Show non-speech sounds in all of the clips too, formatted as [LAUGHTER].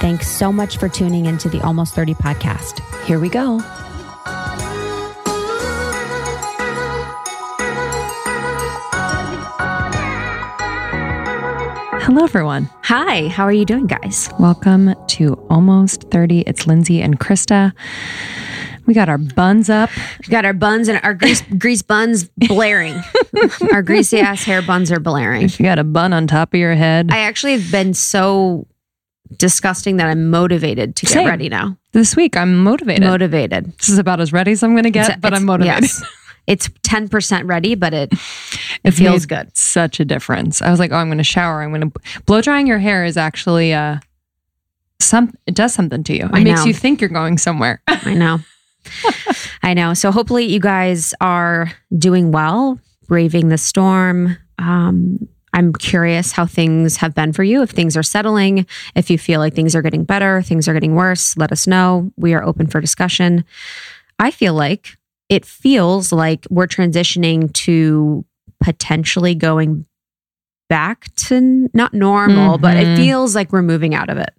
Thanks so much for tuning into the Almost 30 podcast. Here we go. Hello, everyone. Hi, how are you doing, guys? Welcome to Almost 30. It's Lindsey and Krista. We got our buns up. We got our buns and our grease, [LAUGHS] grease buns blaring. our greasy ass hair buns are blaring. If you got a bun on top of your head. I actually have been so disgusting that I'm motivated to get Same. ready now. This week, I'm motivated. Motivated. this is about as ready as I'm going to get, It's- but it's- I'm motivated. yes. It's 10% ready, but it, [LAUGHS] it feels good. Such a difference. I was like, oh, I'm going to shower. I'm going to blow drying your hair is actually uh some it does something to you. It I makes know. you think you're going somewhere. I know. [LAUGHS] I know. So hopefully you guys are doing well, braving the storm. Um, I'm curious how things have been for you. If things are settling, if you feel like things are getting better, things are getting worse, let us know. We are open for discussion. I feel like it feels like we're transitioning to potentially going back to not normal, but it Mhm. feels like we're moving out of it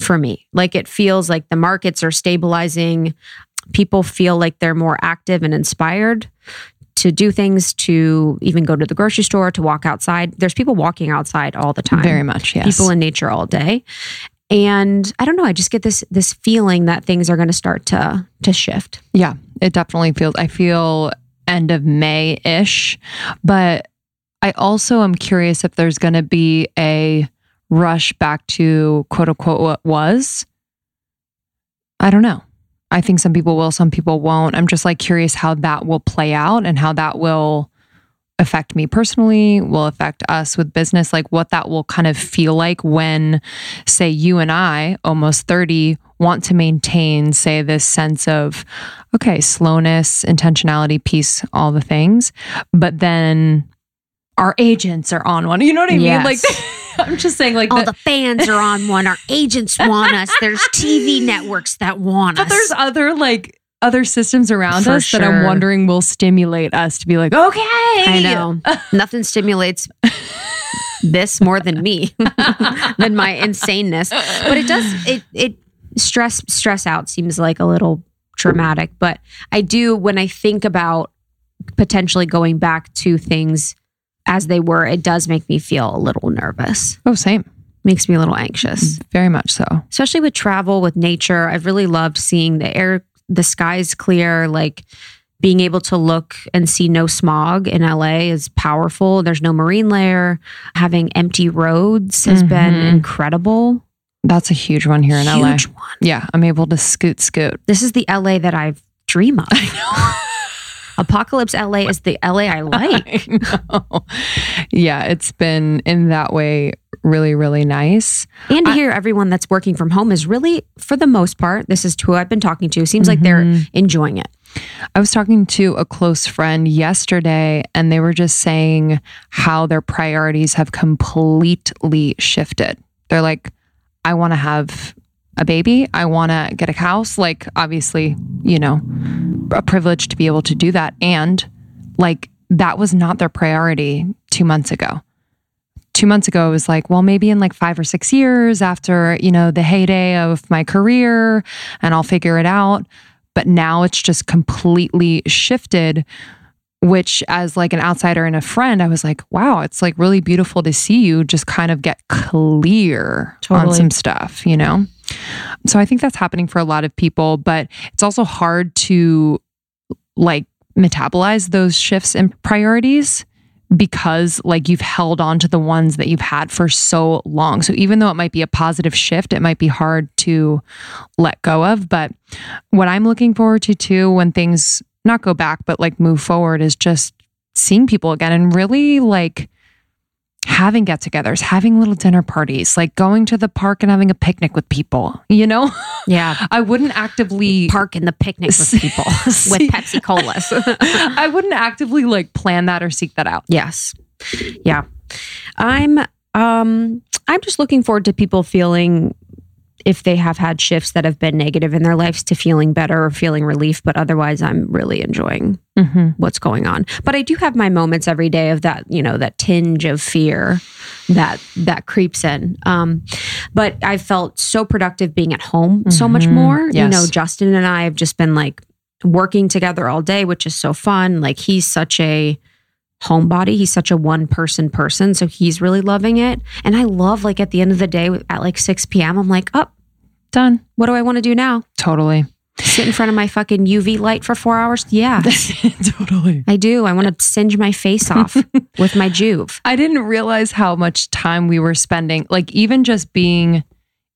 for me. Like it feels like the markets are stabilizing. People feel like they're more active and inspired to do things, to even go to the grocery store, to walk outside. There's people walking outside all the time. Very much, yes. People in nature all day. And I don't know, I just get this this feeling that things are going to start to to shift. yeah, it definitely feels I feel end of May-ish, but I also am curious if there's going to be a rush back to quote unquote what was. I don't know. I think some people will, some people won't. I'm just like curious how that will play out and how that will affect me personally, will affect us with business, like what that will kind of feel like when, say, you and I, almost 30, want to maintain, say, this sense of, okay, slowness, intentionality, peace, all the things. But then our agents are on one. You know what I mean? Like, [LAUGHS] I'm just saying, like, All the- the fans are on one. Our agents want us. There's TV [LAUGHS] networks that want us. But there's other like other systems around For us that I'm wondering will stimulate us to be like, okay. I know. [LAUGHS] Nothing stimulates this more than me, than my insaneness. But it does it it stress stress out seems like a little dramatic. But I do when I think about potentially going back to things as they were, it does make me feel a little nervous. Oh, same. Makes me a little anxious. Very much so. Especially with travel, with nature. I've really loved seeing the air the skies clear, like being able to look and see no smog in LA is powerful. There's no marine layer. Having empty roads has been Mhm. incredible. That's a huge one here in LA. Huge one. Yeah, I'm able to scoot scoot. This is the LA that I dream of. [LAUGHS] Apocalypse LA is the LA [LAUGHS] I like. I. Yeah, it's been in that way really, really nice. And to I- hear everyone that's working from home is really, for the most part, this is who I've been talking to, seems like they're Mhm. enjoying it. I was talking to a close friend yesterday, and they were just saying how their priorities have completely shifted. They're like, I want to have a baby. I want to get a house. Like, obviously, you know, a privilege to be able to do that. And like, that was not their priority two months ago. Two months ago, it was like, well, maybe in like five or six years after, you know, the heyday of my career, and I'll figure it out but now it's just completely shifted which as like an outsider and a friend i was like wow it's like really beautiful to see you just kind of get clear on some stuff you know so i think that's happening for a lot of people but it's also hard to like metabolize those shifts in priorities because like you've held on to the ones that you've had for so long. So even though it might be a positive shift, it might be hard to let go of. But what I'm looking forward to too when things not go back, but like move forward is just seeing people again and really like having get togethers, having little dinner parties, like going to the park and having a picnic with people, you know? [LAUGHS] Yeah. I wouldn't actively Park in the picnic with [LAUGHS] people [LAUGHS] with Pepsi Colas. I wouldn't actively like plan that or seek that out. Yes. Yeah. I'm um I'm just looking forward to people feeling if they have had shifts that have been negative in their lives to feeling better or feeling relief, but otherwise I'm really enjoying Mm-hmm. what's going on. But I do have my moments every day of that, you know, that tinge of fear that that creeps in. Um, but I felt so productive being at home so much Mhm. more. You know, Justin and I have just been like working together all day, which is so fun. Like he's such a homebody. He's such a one person person. So he's really loving it. And I love like at the end of the day at like 6 p.m., I'm like, up, Done. what do I want to do now? Totally. Sit in front of my fucking UV light for four hours? Yeah. [LAUGHS] totally. I do. I want to singe my face off [LAUGHS] with my Joovv. I didn't realize how much time we were spending, like, even just being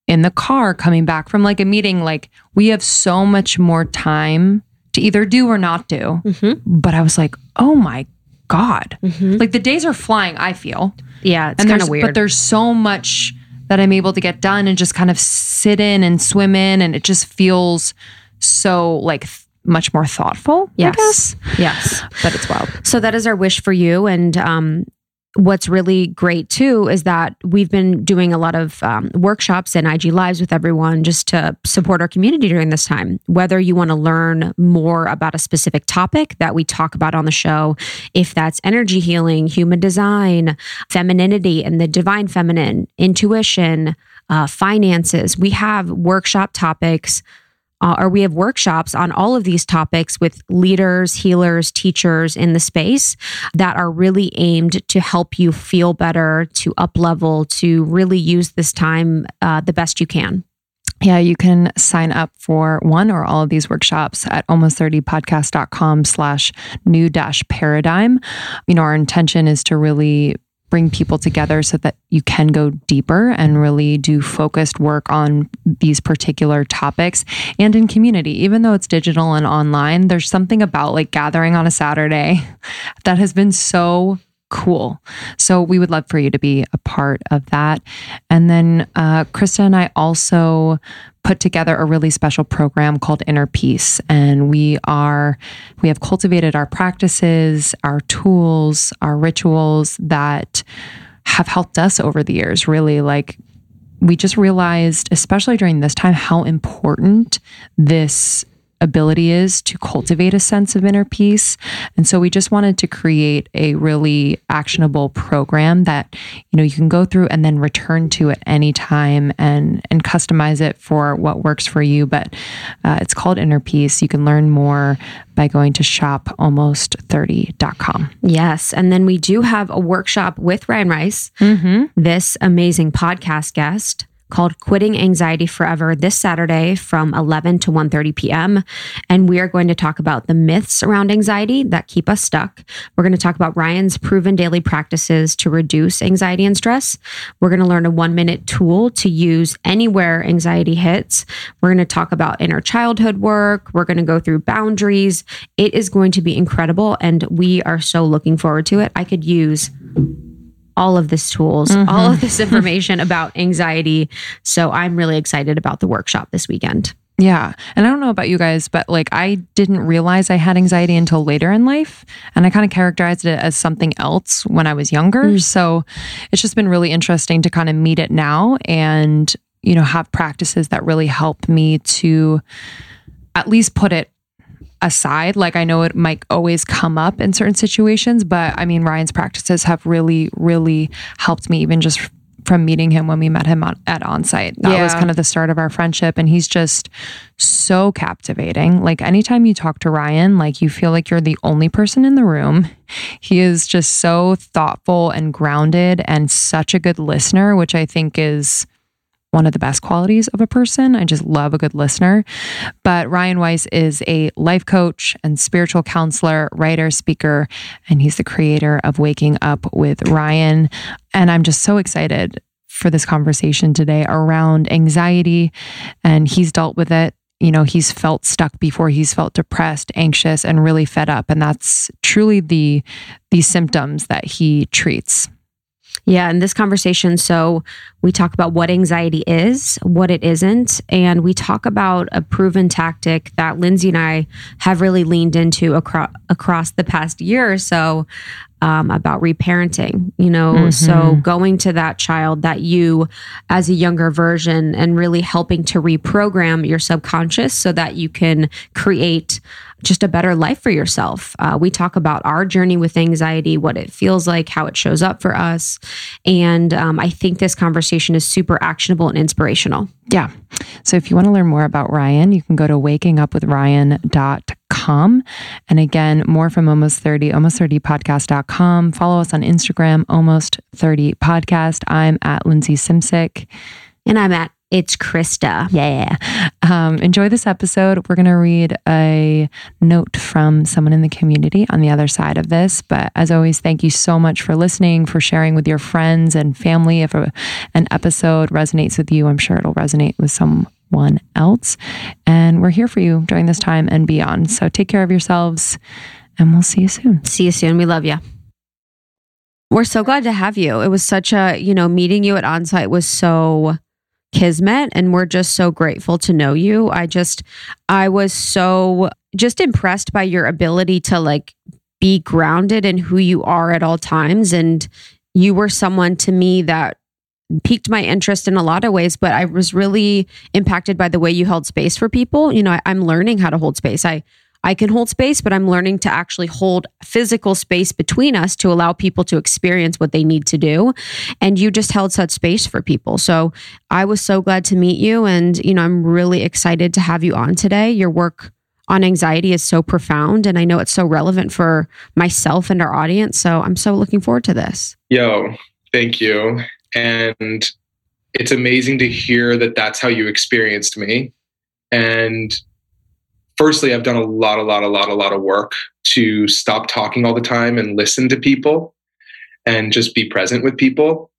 in the car coming back from like a meeting, like, we have so much more time to either do or not do. Mm-hmm. But I was like, oh my God. Mm-hmm. Like, the days are flying, I feel. Yeah, it's kind of weird. But there's so much that I'm able to get done and just kind of sit in and swim in. And it just feels so like th- much more thoughtful. Yes. I guess. yes. But it's wild. So that is our wish for you. And um, what's really great too is that we've been doing a lot of um, workshops and IG Lives with everyone just to support our community during this time. Whether you want to learn more about a specific topic that we talk about on the show, if that's energy healing, human design, femininity and the divine feminine, intuition, uh, finances, we have workshop topics uh, or we have workshops on all of these topics with leaders, healers, teachers in the space that are really aimed to help you feel better, to up level, to really use this time uh, the best you can. Yeah, you can sign up for one or all of these workshops at almost30podcast.com slash new dash paradigm. You know, our intention is to really bring people together so that you can go deeper and really do focused work on these particular topics and in community. Even though it's digital and online, there's something about like gathering on a Saturday [LAUGHS] that has been so cool. So we would love for you to be a part of that. And then uh, Krista and I also put together a really special program called Inner Peace. And we are, we have cultivated our practices, our tools, our rituals that have helped us over the years, really like we just realized, especially during this time, how important this ability is to cultivate a sense of inner peace. And so we just wanted to create a really actionable program that, you know, you can go through and then return to at any time and and customize it for what works for you. But uh, it's called Inner Peace. You can learn more by going to shopalmost30.com. Yes. And then we do have a workshop with Ryan Rice, Mm-hmm. this amazing podcast guest called Quitting Anxiety Forever this Saturday from 11 to 1:30 p.m. and we are going to talk about the myths around anxiety that keep us stuck. We're going to talk about Ryan's proven daily practices to reduce anxiety and stress. We're going to learn a 1-minute tool to use anywhere anxiety hits. We're going to talk about inner childhood work. We're going to go through boundaries. It is going to be incredible and we are so looking forward to it. I could use all of this tools, all of mm-hmm. this information about anxiety. So I'm really excited about the workshop this weekend. Yeah. And I don't know about you guys, but like I didn't realize I had anxiety until later in life. And I kind of characterized it as something else when I was younger. Mm. So it's just been really interesting to kind of meet it now and, you know, have practices that really help me to at least put it aside. Like I know it might always come up in certain situations, but I mean, Ryan's practices have really, really helped me even just from meeting him when we met him on, at onsite. That was kind of the start of our friendship. And he's just so captivating. Like anytime you talk to Ryan, like you feel like you're the only person in the room. He is just so thoughtful and grounded and such a good listener, which I think is one of the best qualities of a person. I just love a good listener. But Ryan Weiss is a life coach and spiritual counselor, writer, speaker, and he's the creator of Waking Up with Ryan. And I'm just so excited for this conversation today around anxiety. And he's dealt with it. You know, he's felt stuck before he's felt depressed, anxious, and really fed up. And that's truly the the symptoms that he treats. Yeah, in this conversation, so we talk about what anxiety is, what it isn't, and we talk about a proven tactic that Lindsey and I have really leaned into across across the past year or so um, about reparenting, you know, mm-hmm. so going to that child that you as a younger version and really helping to reprogram your subconscious so that you can create just a better life for yourself. Uh, we talk about our journey with anxiety, what it feels like, how it shows up for us. And um, I think this conversation is super actionable and inspirational. Yeah. So if you want to learn more about Ryan, you can go to wakingupwithryan.com. And again, more from Almost 30, almost30podcast.com. Follow us on Instagram, almost 30 podcast. I'm at Lindsey Simcik. And I'm at it's Krista. Yeah. Um, enjoy this episode. We're going to read a note from someone in the community on the other side of this. But as always, thank you so much for listening, for sharing with your friends and family. If a, an episode resonates with you, I'm sure it'll resonate with someone else. And we're here for you during this time and beyond. So take care of yourselves and we'll see you soon. See you soon. We love you. We're so glad to have you. It was such a, you know, meeting you at onsite was so kismet and we're just so grateful to know you. I just I was so just impressed by your ability to like be grounded in who you are at all times. And you were someone to me that piqued my interest in a lot of ways but i was really impacted by the way you held space for people. You know I, am learning how to hold space. I I can hold space, but I'm learning to actually hold physical space between us to allow people to experience what they need to do. And you just held such space for people. So I was so glad to meet you. And, you know, I'm really excited to have you on today. Your work on anxiety is so profound. And I know it's so relevant for myself and our audience. So I'm so looking forward to this. Yo, thank you. And it's amazing to hear that that's how you experienced me. And firstly, I've done a lot, a lot, a lot, a lot of work to stop talking all the time and listen to people and just be present with people.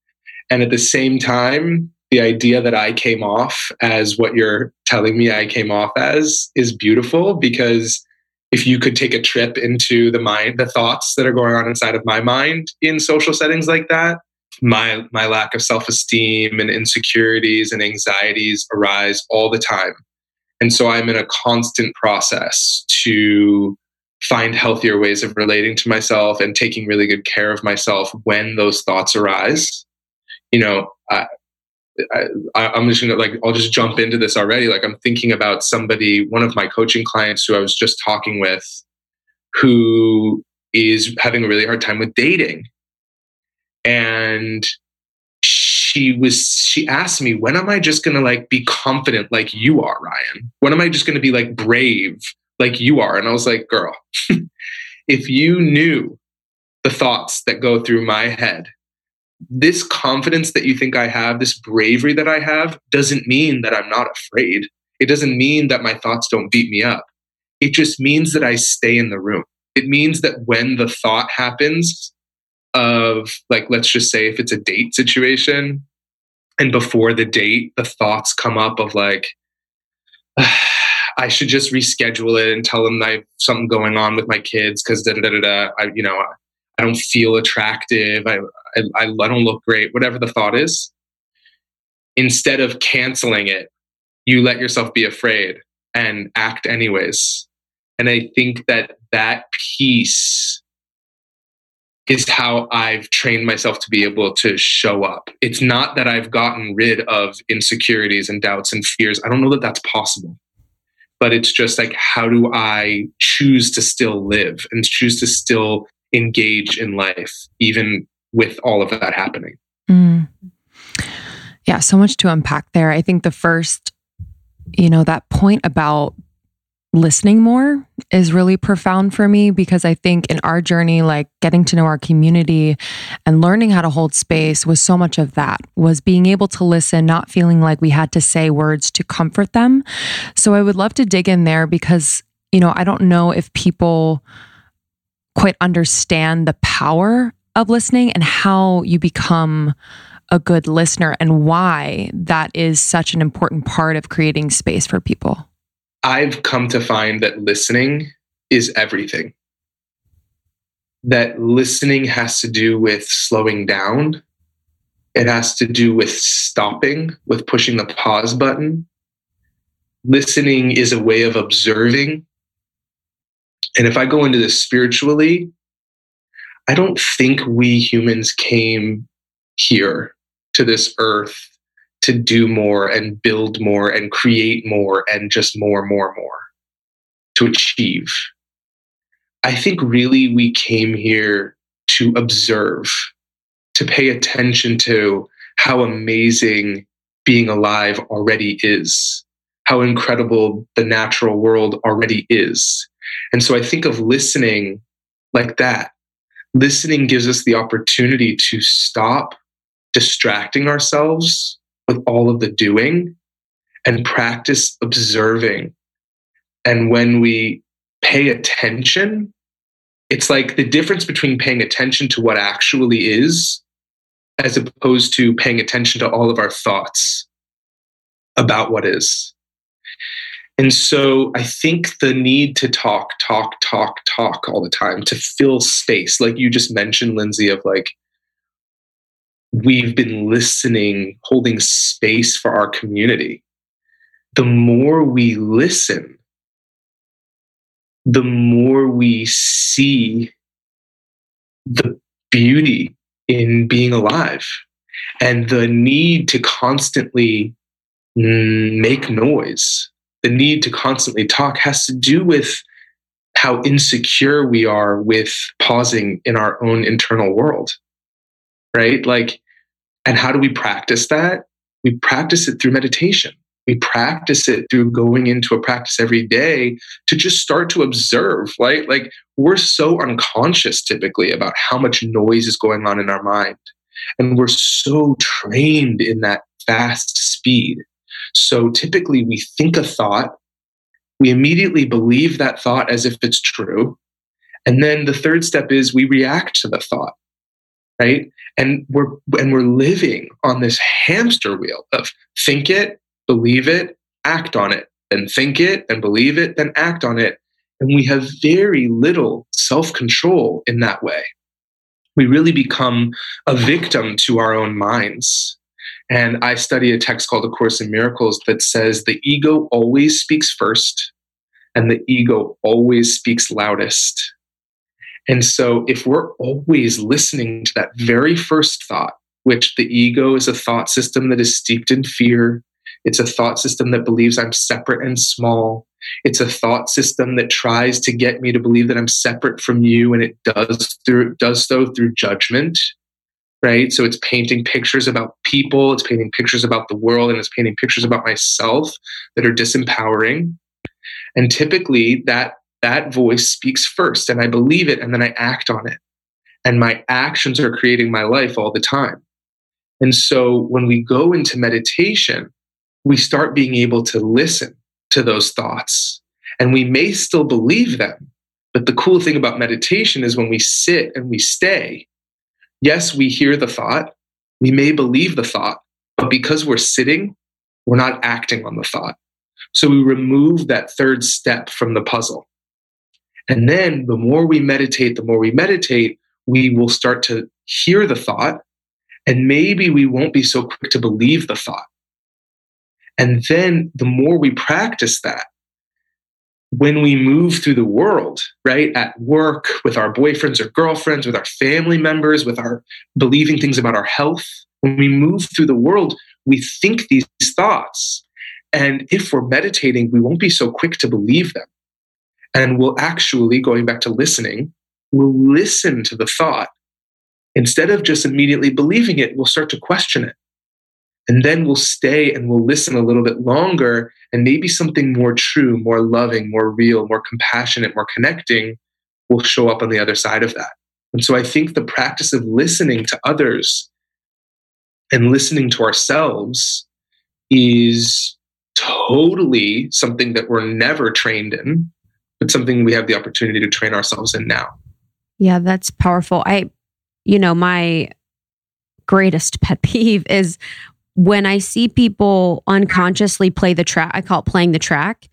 And at the same time, the idea that I came off as what you're telling me I came off as is beautiful because if you could take a trip into the mind, the thoughts that are going on inside of my mind in social settings like that, my my lack of self-esteem and insecurities and anxieties arise all the time and so I'm in a constant process to find healthier ways of relating to myself and taking really good care of myself when those thoughts arise. You know, I, I, am just gonna like I'll just jump into this already. Like I'm thinking about somebody, one of my coaching clients who I was just talking with, who is having a really hard time with dating, and she was she asked me when am i just going to like be confident like you are ryan? When am i just going to be like brave like you are? And i was like girl [LAUGHS] if you knew the thoughts that go through my head this confidence that you think i have this bravery that i have doesn't mean that i'm not afraid. It doesn't mean that my thoughts don't beat me up. It just means that i stay in the room. It means that when the thought happens of like let's just say if it's a date situation and before the date the thoughts come up of like [SIGHS] I should just reschedule it and tell them I have something going on with my kids because da da da da. I you know I don't feel attractive. I, I I don't look great. Whatever the thought is, instead of canceling it, you let yourself be afraid and act anyways. And I think that that piece is how I've trained myself to be able to show up. It's not that I've gotten rid of insecurities and doubts and fears. I don't know that that's possible. But it's just like, how do I choose to still live and choose to still engage in life, even with all of that happening? Mm. Yeah, so much to unpack there. I think the first, you know, that point about listening more is really profound for me because I think in our journey like getting to know our community and learning how to hold space was so much of that was being able to listen not feeling like we had to say words to comfort them. So I would love to dig in there because you know I don't know if people quite understand the power of listening and how you become a good listener and why that is such an important part of creating space for people. I've come to find that listening is everything. That listening has to do with slowing down. It has to do with stopping, with pushing the pause button. Listening is a way of observing. And if I go into this spiritually, I don't think we humans came here to this earth to do more and build more and create more and just more, more, more to achieve. I think really we came here to observe, to pay attention to how amazing being alive already is, how incredible the natural world already is. And so I think of listening like that. Listening gives us the opportunity to stop distracting ourselves with all of the doing and practice observing. And when we pay attention, it's like the difference between paying attention to what actually is as opposed to paying attention to all of our thoughts about what is. And so I think the need to talk, talk, talk, talk all the time to fill space, like you just mentioned, Lindsey, of like, we've been listening, holding space for our community. The more we listen, the more we see the beauty in being alive and the need to constantly make noise, the need to constantly talk has to do with how insecure we are with pausing in our own internal world right? Like, and how do we practice that? We practice it through meditation. We practice it through going into a practice every day to just start to observe, right? Like, we're so unconscious typically about how much noise is going on in our mind. And we're so trained in that fast speed. So typically, we think a thought, we immediately believe that thought as if it's true. And then the third step is we react to the thought right? And we're and we're living on this hamster wheel of think it, believe it, act on it, then think it and believe it, then act on it. And we have very little self-control in that way. We really become a victim to our own minds. And I study a text called A Course in Miracles that says the ego always speaks first and the ego always speaks loudest. And so, if we're always listening to that very first thought, which the ego is a thought system that is steeped in fear, it's a thought system that believes I'm separate and small. It's a thought system that tries to get me to believe that I'm separate from you, and it does through does so through judgment, right? So it's painting pictures about people, it's painting pictures about the world, and it's painting pictures about myself that are disempowering. And typically, that that voice speaks first and I believe it and then I act on it. And my actions are creating my life all the time. And so when we go into meditation, we start being able to listen to those thoughts and we may still believe them. But the cool thing about meditation is when we sit and we stay, yes, we hear the thought, we may believe the thought, but because we're sitting, we're not acting on the thought. So we remove that third step from the puzzle. And then the more we meditate, the more we meditate, we will start to hear the thought. And maybe we won't be so quick to believe the thought. And then the more we practice that, when we move through the world, right, at work, with our boyfriends or girlfriends, with our family members, with our believing things about our health, when we move through the world, we think these thoughts. And if we're meditating, we won't be so quick to believe them. And we'll actually, going back to listening, we'll listen to the thought. Instead of just immediately believing it, we'll start to question it. And then we'll stay and we'll listen a little bit longer, and maybe something more true, more loving, more real, more compassionate, more connecting will show up on the other side of that. And so I think the practice of listening to others and listening to ourselves is totally something that we're never trained in, but something we have the opportunity to train ourselves in now. Yeah, that's powerful. I, you know, my greatest [LAUGHS] pet peeve is when I see people unconsciously play the track. I call it playing the track.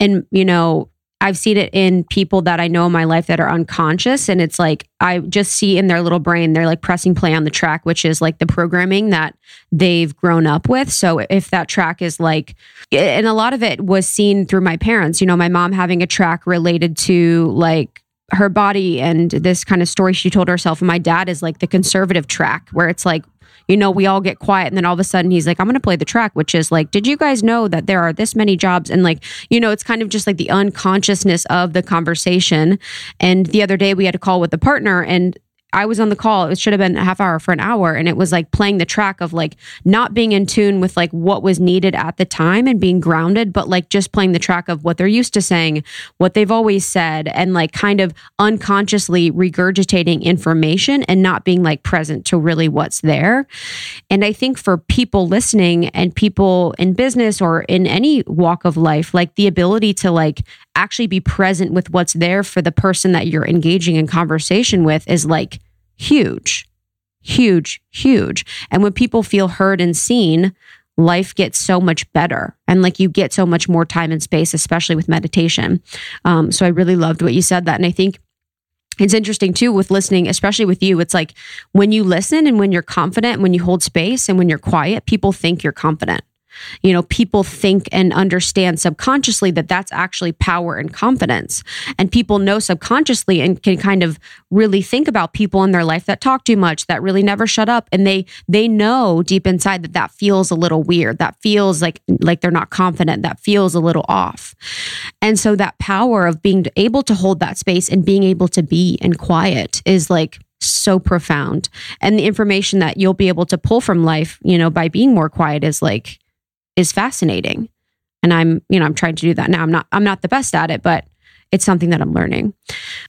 And, you know, I've seen it in people that I know in my life that are unconscious. And it's like, I just see in their little brain, they're like pressing play on the track, which is like the programming that they've grown up with. So if that track is like, and a lot of it was seen through my parents, you know, my mom having a track related to like, her body and this kind of story she told herself and my dad is like the conservative track where it's like you know, we all get quiet. And then all of a sudden he's like, I'm going to play the track, which is like, did you guys know that there are this many jobs? And like, you know, it's kind of just like the unconsciousness of the conversation. And the other day we had a call with the partner and I was on the call. It should have been a half hour for an hour. And it was like playing the track of like not being in tune with like what was needed at the time and being grounded, but like just playing the track of what they're used to saying, what they've always said, and like kind of unconsciously regurgitating information and not being like present to really what's there. And I think for people listening and people in business or in any walk of life, like the ability to like actually be present with what's there for the person that you're engaging in conversation with is like huge, huge, huge. And when people feel heard and seen, life gets so much better. And like you get so much more time and space especially with meditation. Um, so i really loved what you said that. And i think it's interesting too with listening especially with you. It's like when you listen and when you're confident when you hold space and when you're quiet people think you're confident you know, people think and understand subconsciously that that's actually power and confidence. And people know subconsciously and can kind of really think about people in their life that talk too much, that really never shut up. And they, they know deep inside that that feels a little weird. That feels like, like they're not confident. That feels a little off. And so that power of being able to hold that space and being able to be in quiet is like so profound. And the information that you'll be able to pull from life, you know, by being more quiet is like, is fascinating. And I'm, you know, I'm trying to do that now. I'm not I'm not the best at it, but it's something that I'm learning.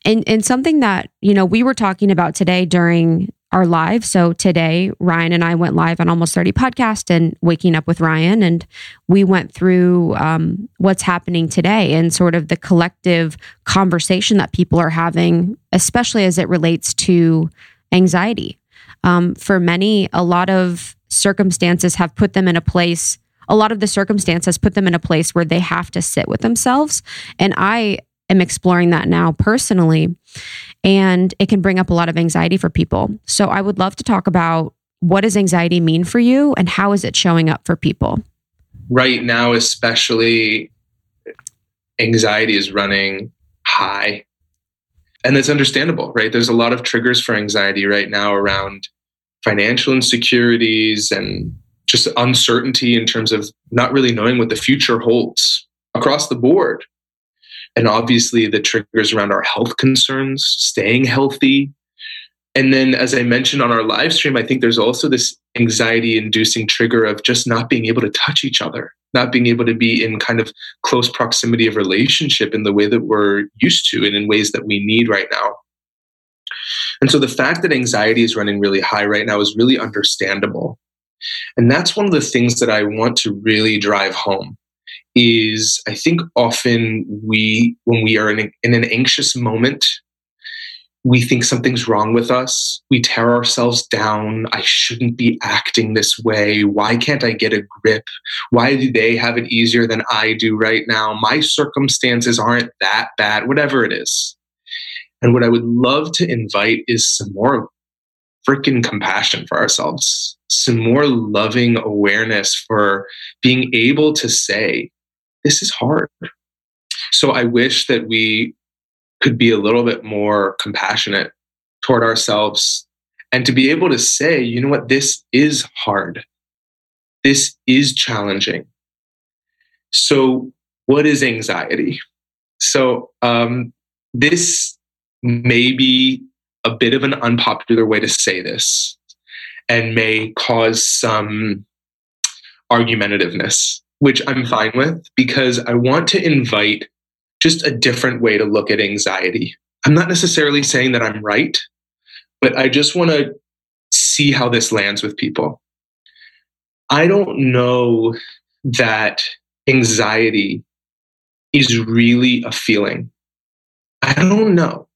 And and something that, you know, we were talking about today during our live. So today, Ryan and I went live on Almost 30 podcast and Waking Up with Ryan. And we went through um, what's happening today and sort of the collective conversation that people are having, especially as it relates to anxiety. Um, for many, a lot of circumstances have put them in a place a lot of the circumstances put them in a place where they have to sit with themselves. And I am exploring that now personally. And it can bring up a lot of anxiety for people. So I would love to talk about what does anxiety mean for you and how is it showing up for people? Right now, especially, anxiety is running high. And that's understandable, right? There's a lot of triggers for anxiety right now around financial insecurities and just uncertainty in terms of not really knowing what the future holds across the board. And obviously, the triggers around our health concerns, staying healthy. And then, as I mentioned on our live stream, I think there's also this anxiety inducing trigger of just not being able to touch each other, not being able to be in kind of close proximity of relationship in the way that we're used to and in ways that we need right now. And so the fact that anxiety is running really high right now is really understandable. And that's one of the things that I want to really drive home is I think often we when we are in, a, in an anxious moment we think something's wrong with us. We tear ourselves down. I shouldn't be acting this way. Why can't I get a grip? Why do they have it easier than I do right now? My circumstances aren't that bad, whatever it is. And what I would love to invite is some more freaking compassion for ourselves, some more loving awareness for being able to say, this is hard. So I wish that we could be a little bit more compassionate toward ourselves and to be able to say, you know what, this is hard. This is challenging. So, what is anxiety? So, um, this may be a bit of an unpopular way to say this and may cause some argumentativeness, which I'm fine with because I want to invite just a different way to look at anxiety. I'm not necessarily saying that I'm right, but I just want to see how this lands with people. I don't know that anxiety is really a feeling. I don't know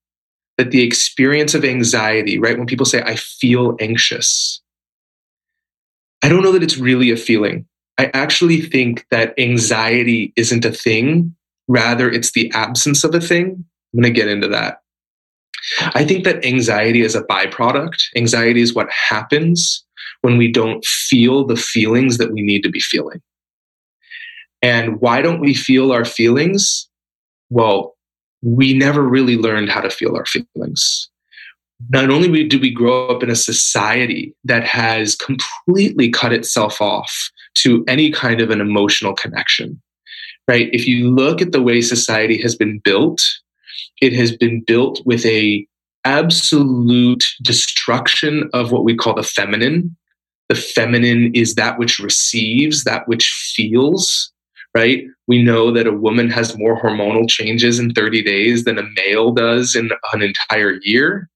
that the experience of anxiety, right? When people say, I feel anxious, I don't know that it's really a feeling. I actually think that anxiety isn't a thing. Rather, it's the absence of a thing. I'm going to get into that. I think that anxiety is a byproduct. Anxiety is what happens when we don't feel the feelings that we need to be feeling. And why don't we feel our feelings? Well, we never really learned how to feel our feelings. Not only do we grow up in a society that has completely cut itself off to any kind of an emotional connection, right? If you look at the way society has been built, it has been built with a absolute destruction of what we call the feminine. The feminine is that which receives, that which feels, right? We know that a woman has more hormonal changes in 30 days than a male does in an entire year.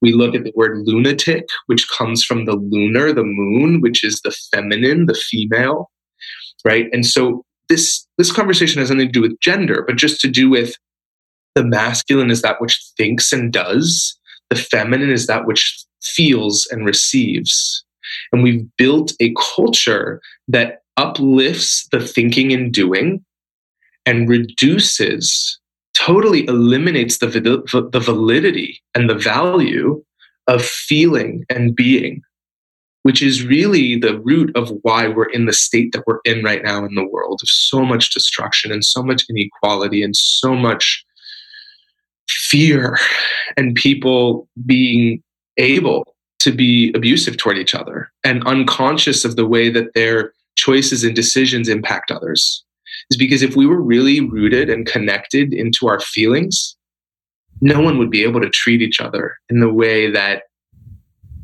We look at the word lunatic, which comes from the lunar, the moon, which is the feminine, the female, right? And so this this conversation has nothing to do with gender, but just to do with the masculine is that which thinks and does, the feminine is that which feels and receives. And we've built a culture that uplifts the thinking and doing and reduces, totally eliminates the, the validity and the value of feeling and being, which is really the root of why we're in the state that we're in right now in the world of so much destruction and so much inequality and so much fear and people being able to be abusive toward each other and unconscious of the way that their choices and decisions impact others is because if we were really rooted and connected into our feelings, no one would be able to treat each other in the way that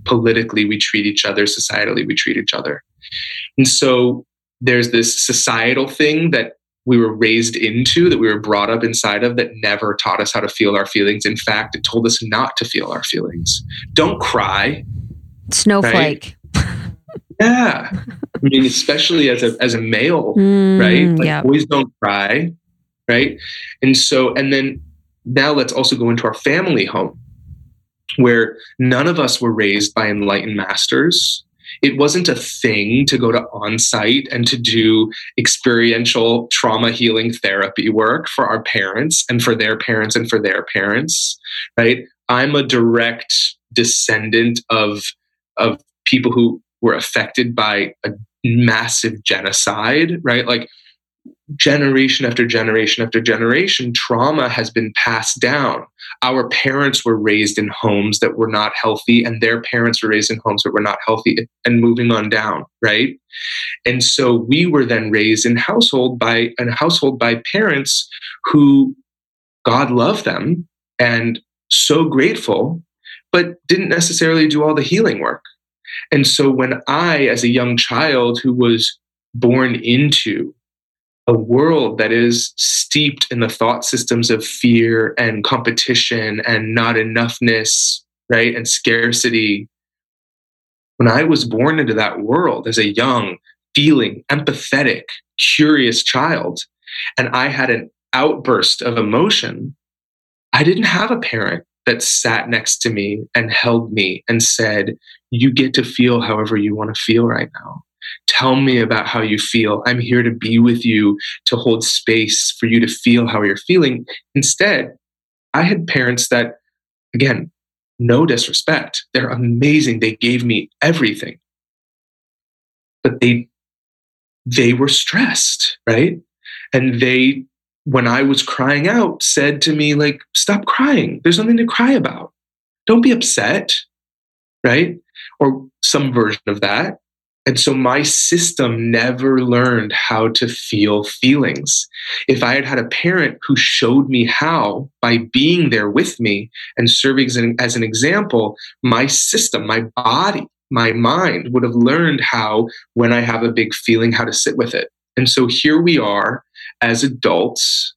politically we treat each other, societally we treat each other. And so there's this societal thing that we were raised into, that we were brought up inside of, that never taught us how to feel our feelings. In fact, it told us not to feel our feelings. Don't cry. Snowflake. Right? Yeah. I mean, especially as a as a male, mm, right? Like, yep. boys don't cry, right? And so, and then now let's also go into our family home, where none of us were raised by enlightened masters. It wasn't a thing to go to on-site and to do experiential trauma healing therapy work for our parents and for their parents and for their parents, right? I'm a direct descendant of of people who were affected by a massive genocide, right? Like generation after generation after generation, trauma has been passed down. Our parents were raised in homes that were not healthy, and their parents were raised in homes that were not healthy, and moving on down, right? And so we were then raised in household by a household by parents who God loved them and so grateful, but didn't necessarily do all the healing work. And so when I, as a young child who was born into a world that is steeped in the thought systems of fear and competition and not enoughness, right, and scarcity, when I was born into that world as a young, feeling, empathetic, curious child, and I had an outburst of emotion, I didn't have a parent that sat next to me and held me and said, You get to feel however you want to feel right now. Tell me about how you feel. I'm here to be with you, to hold space for you to feel how you're feeling. Instead, I had parents that, again, no disrespect, they're amazing. They gave me everything. But they they were stressed, right? And they when I was crying out, said to me, like, stop crying. There's nothing to cry about. Don't be upset, right? Or some version of that. And so my system never learned how to feel feelings. If I had had a parent who showed me how by being there with me and serving as an, as an example, my system, my body, my mind would have learned how, when I have a big feeling, how to sit with it. And so here we are as adults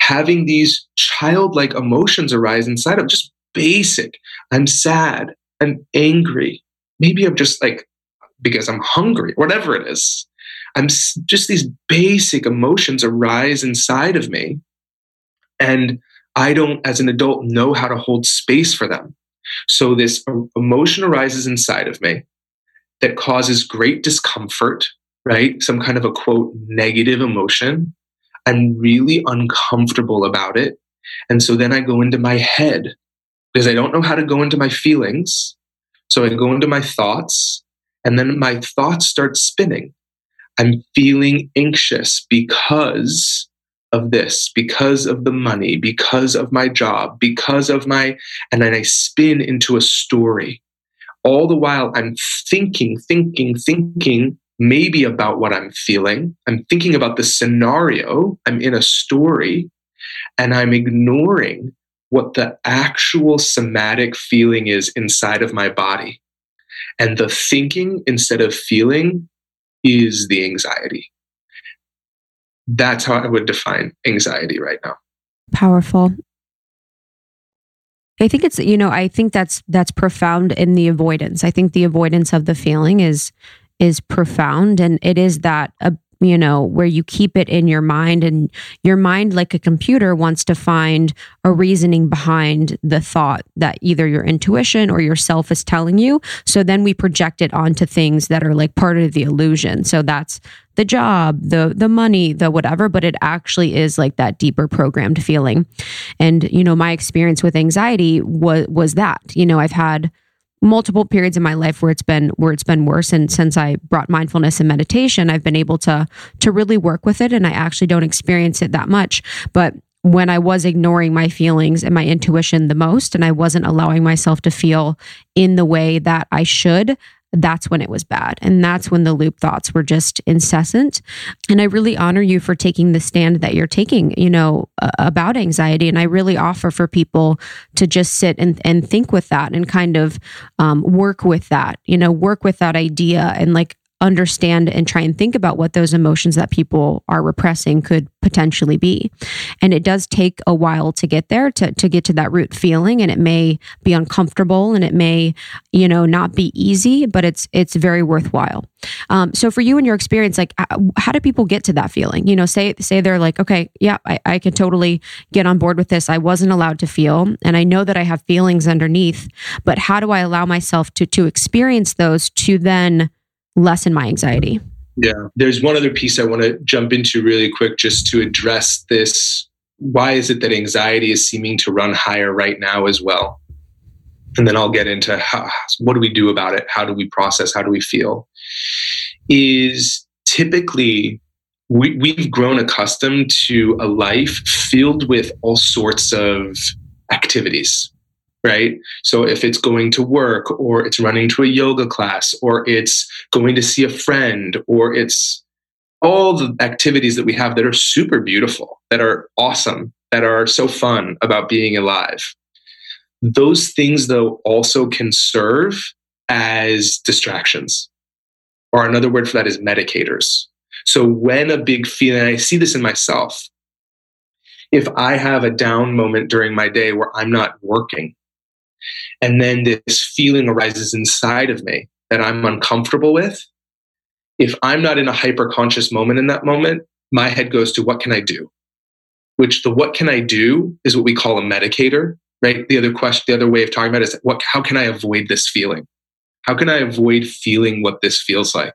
having these childlike emotions arise inside of just basic. I'm sad. I'm angry. Maybe I'm just like, because I'm hungry, whatever it is. I'm just these basic emotions arise inside of me. And I don't, as an adult, know how to hold space for them. So this emotion arises inside of me that causes great discomfort, right? Some kind of a quote, negative emotion. I'm really uncomfortable about it. And so then I go into my head because I don't know how to go into my feelings. So I go into my thoughts and then my thoughts start spinning. I'm feeling anxious because of this, because of the money, because of my job, because of my, and then I spin into a story. All the while I'm thinking, thinking, thinking maybe about what I'm feeling. I'm thinking about the scenario. I'm in a story and I'm ignoring what the actual somatic feeling is inside of my body. And the thinking instead of feeling is the anxiety. That's how I would define anxiety right now. Powerful. I think it's you know I think that's that's profound in the avoidance. I think the avoidance of the feeling is is profound and it is that uh, you know, where you keep it in your mind and your mind, like a computer, wants to find a reasoning behind the thought that either your intuition or yourself is telling you. So then we project it onto things that are like part of the illusion. So that's the job, the the money, the whatever, but it actually is like that deeper programmed feeling. And you know, my experience with anxiety was was that. You know, I've had multiple periods in my life where it's been where it's been worse. And since I brought mindfulness and meditation I've been able to to really work with it. And I actually don't experience it that much. But when I was ignoring my feelings and my intuition the most and I wasn't allowing myself to feel in the way that I should that's when it was bad. And that's when the loop thoughts were just incessant. And I really honor you for taking the stand that you're taking, you know, uh, about anxiety. And I really offer for people to just sit and, and think with that and kind of um, work with that, you know, work with that idea and like understand and try and think about what those emotions that people are repressing could potentially be. And it does take a while to get there to, to get to that root feeling. And it may be uncomfortable and it may, you know, not be easy, but it's, it's very worthwhile. Um, so for you and your experience, like how do people get to that feeling? You know, say, say they're like, okay, yeah, I, I can totally get on board with this. I wasn't allowed to feel, and I know that I have feelings underneath, but how do I allow myself to, to experience those to then lessen my anxiety. Yeah. There's one other piece I want to jump into really quick just to address this. Why is it that anxiety is seeming to run higher right now as well? And then I'll get into how, what do we do about it? How do we process? How do we feel? Is typically we, we've grown accustomed to a life filled with all sorts of activities right? So if it's going to work or it's running to a yoga class or it's going to see a friend or it's all the activities that we have that are super beautiful, that are awesome, that are so fun about being alive. Those things, though, also can serve as distractions. Or another word for that is medicators. So when a big feeling, I see this in myself, if I have a down moment during my day where I'm not working, and then this feeling arises inside of me that I'm uncomfortable with. If I'm not in a hyper conscious moment in that moment, my head goes to what can I do? Which the what can I do is what we call a medicator, right? The other question, the other way of talking about it is what how can I avoid this feeling? How can I avoid feeling what this feels like?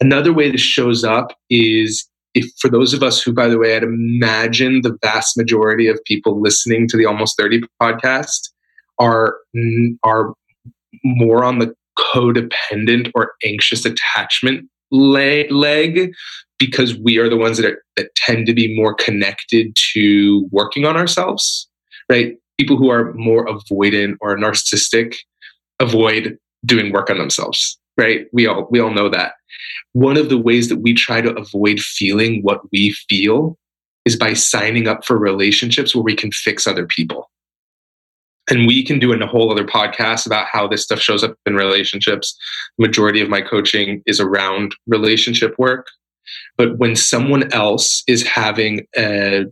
Another way this shows up is if for those of us who, by the way, I'd imagine the vast majority of people listening to the Almost 30 podcast are are more on the codependent or anxious attachment leg because we are the ones that are, that tend to be more connected to working on ourselves right? People who are more avoidant or narcissistic avoid doing work on themselves right? We all we all know that. One of the ways that we try to avoid feeling what we feel is by signing up for relationships where we can fix other people and we can do a whole other podcast about how this stuff shows up in relationships. The majority of my coaching is around relationship work. But when someone else is having a,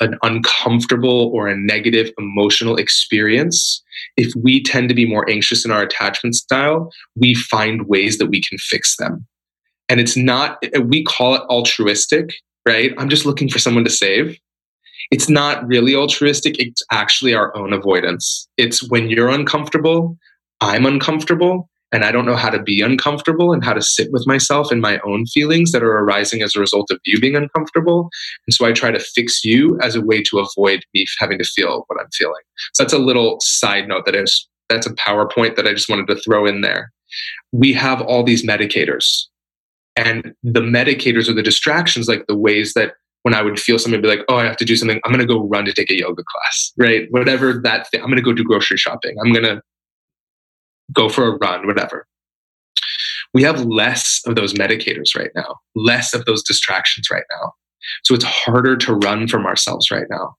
an uncomfortable or a negative emotional experience, if we tend to be more anxious in our attachment style, we find ways that we can fix them. And it's not, we call it altruistic, right? I'm just looking for someone to save it's not really altruistic. It's actually our own avoidance. It's when you're uncomfortable, I'm uncomfortable, and I don't know how to be uncomfortable and how to sit with myself and my own feelings that are arising as a result of you being uncomfortable. And so I try to fix you as a way to avoid me having to feel what I'm feeling. So that's a little side note that is that's a PowerPoint that I just wanted to throw in there. We have all these medicators. And the medicators are the distractions, like the ways that when I would feel something be like, oh, I have to do something, I'm going to go run to take a yoga class, right? Whatever that thing, I'm going to go do grocery shopping. I'm going to go for a run, whatever. We have less of those medicators right now, less of those distractions right now. So it's harder to run from ourselves right now.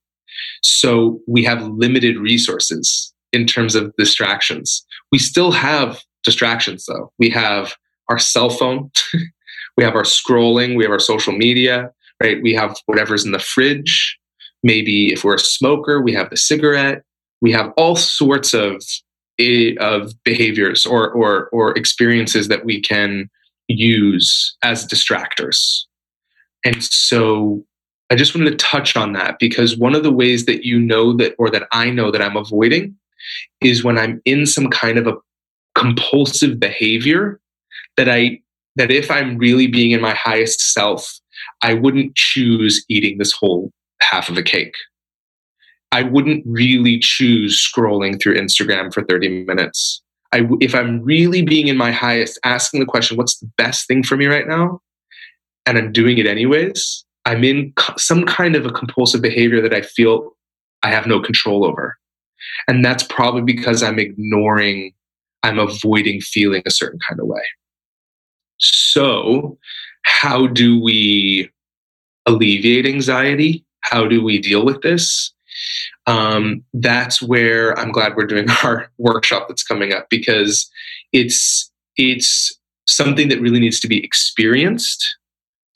So we have limited resources in terms of distractions. We still have distractions though. We have our cell phone, [LAUGHS] we have our scrolling, we have our social media, right? We have whatever's in the fridge. Maybe if we're a smoker, we have the cigarette. We have all sorts of eh, of behaviors or or or experiences that we can use as distractors. And so I just wanted to touch on that because one of the ways that you know that or that I know that I'm avoiding is when I'm in some kind of a compulsive behavior that I that if I'm really being in my highest self I wouldn't choose eating this whole half of a cake. I wouldn't really choose scrolling through Instagram for 30 minutes. I, if I'm really being in my highest, asking the question, what's the best thing for me right now? And I'm doing it anyways, I'm in some kind of a compulsive behavior that I feel I have no control over. And that's probably because I'm ignoring, I'm avoiding feeling a certain kind of way. So how do we alleviate anxiety? How do we deal with this? Um, that's where I'm glad we're doing [LAUGHS] our workshop that's coming up because it's it's something that really needs to be experienced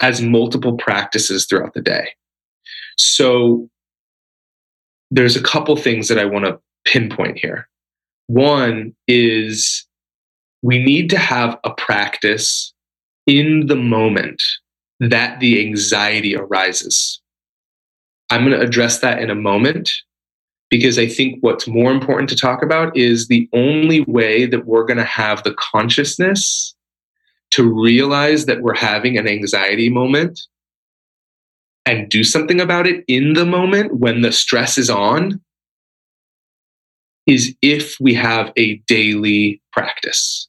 as multiple practices throughout the day. So there's a couple things that I want to pinpoint here. One is we need to have a practice in the moment that the anxiety arises. I'm going to address that in a moment because I think what's more important to talk about is the only way that we're going to have the consciousness to realize that we're having an anxiety moment and do something about it in the moment when the stress is on is if we have a daily practice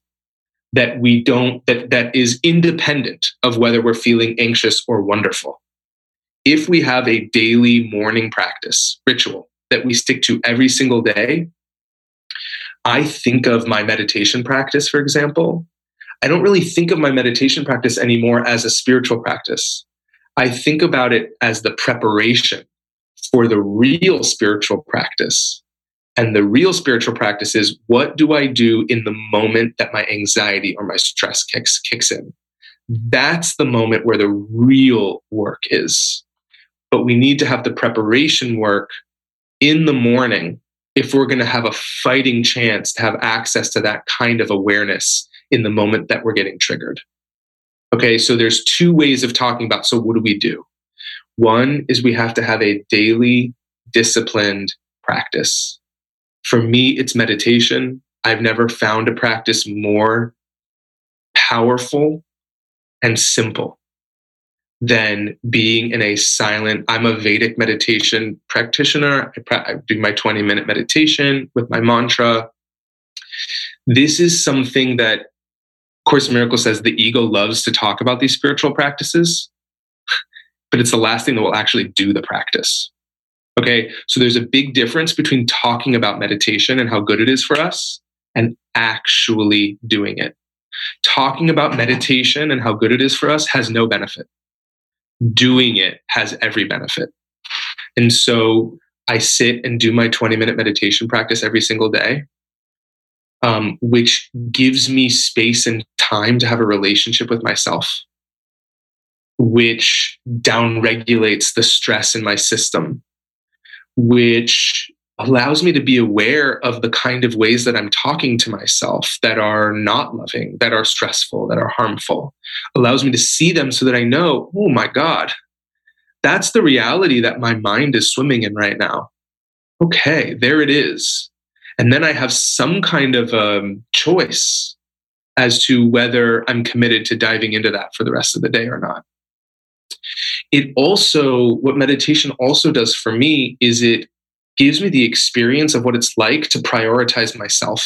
that we don't that that is independent of whether we're feeling anxious or wonderful. If we have a daily morning practice ritual that we stick to every single day i think of my meditation practice for example. I don't really think of my meditation practice anymore as a spiritual practice. I think about it as the preparation for the real spiritual practice and the real spiritual practice is what do I do in the moment that my anxiety or my stress kicks, kicks in? That's the moment where the real work is. But we need to have the preparation work in the morning if we're going to have a fighting chance to have access to that kind of awareness in the moment that we're getting triggered. Okay, so there's two ways of talking about so what do we do? One is we have to have a daily disciplined practice for me, it's meditation. I've never found a practice more powerful and simple than being in a silent. I'm a Vedic meditation practitioner. I, pra- I do my 20 minute meditation with my mantra. This is something that Course in Miracles says the ego loves to talk about these spiritual practices, [LAUGHS] but it's the last thing that will actually do the practice. Okay, so there's a big difference between talking about meditation and how good it is for us and actually doing it. Talking about meditation and how good it is for us has no benefit. Doing it has every benefit. And so I sit and do my 20 minute meditation practice every single day, um, which gives me space and time to have a relationship with myself, which downregulates the stress in my system, which allows me to be aware of the kind of ways that I'm talking to myself that are not loving, that are stressful, that are harmful. Allows me to see them so that I know, oh my God, that's the reality that my mind is swimming in right now. Okay, there it is. And then I have some kind of um, choice as to whether I'm committed to diving into that for the rest of the day or not. It also, what meditation also does for me is it gives me the experience of what it's like to prioritize myself.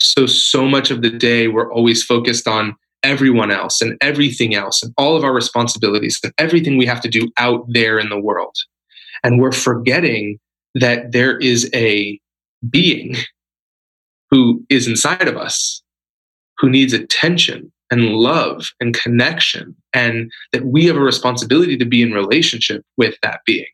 So, so much of the day, we're always focused on everyone else and everything else and all of our responsibilities and everything we have to do out there in the world. And we're forgetting that there is a being who is inside of us who needs attention and love and connection, and that we have a responsibility to be in relationship with that being.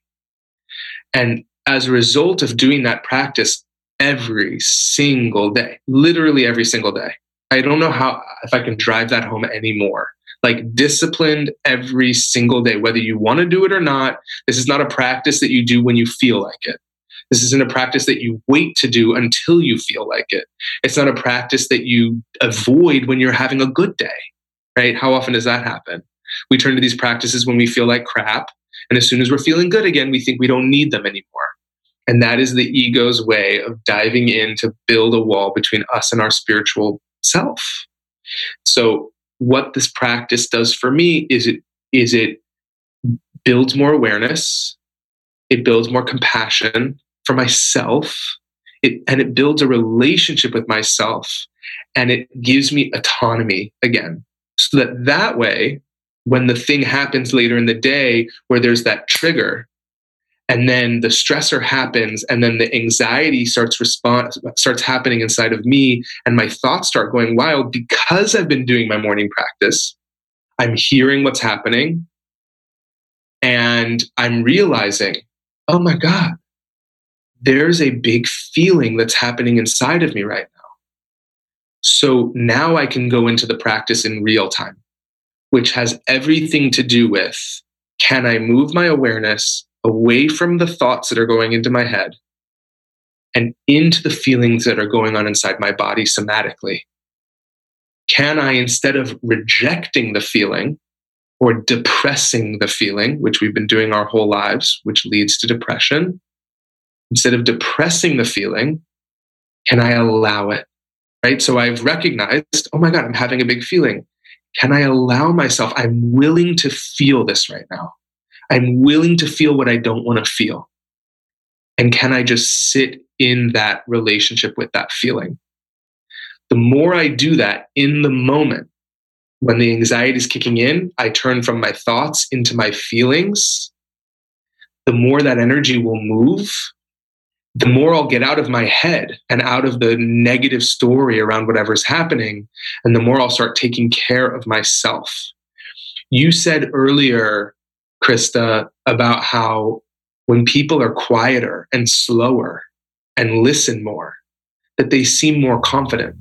And as a result of doing that practice every single day, literally every single day, I don't know how, if I can drive that home anymore. Like disciplined every single day, whether you want to do it or not. This is not a practice that you do when you feel like it. This isn't a practice that you wait to do until you feel like it. It's not a practice that you avoid when you're having a good day, right? How often does that happen? We turn to these practices when we feel like crap. And as soon as we're feeling good again, we think we don't need them anymore. And that is the ego's way of diving in to build a wall between us and our spiritual self. So what this practice does for me is it is it builds more awareness, it builds more compassion for myself, it, and it builds a relationship with myself, and it gives me autonomy again. So that that way, when the thing happens later in the day where there's that trigger, and then the stressor happens and then the anxiety starts respond starts happening inside of me and my thoughts start going wild. Because i've been doing my morning practice i'm hearing what's happening and i'm realizing oh my god there's a big feeling that's happening inside of me right now. So now i can go into the practice in real time which has everything to do with can i move my awareness away from the thoughts that are going into my head and into the feelings that are going on inside my body somatically? Can I, instead of rejecting the feeling or depressing the feeling, which we've been doing our whole lives, which leads to depression, instead of depressing the feeling, can I allow it? Right? So I've recognized, oh my God, I'm having a big feeling. Can I allow myself? I'm willing to feel this right now. I'm willing to feel what I don't want to feel. And can I just sit in that relationship with that feeling? The more I do that in the moment, when the anxiety is kicking in, I turn from my thoughts into my feelings. The more that energy will move, the more I'll get out of my head and out of the negative story around whatever's happening, and the more I'll start taking care of myself. You said earlier Krista, about how when people are quieter and slower and listen more, that they seem more confident.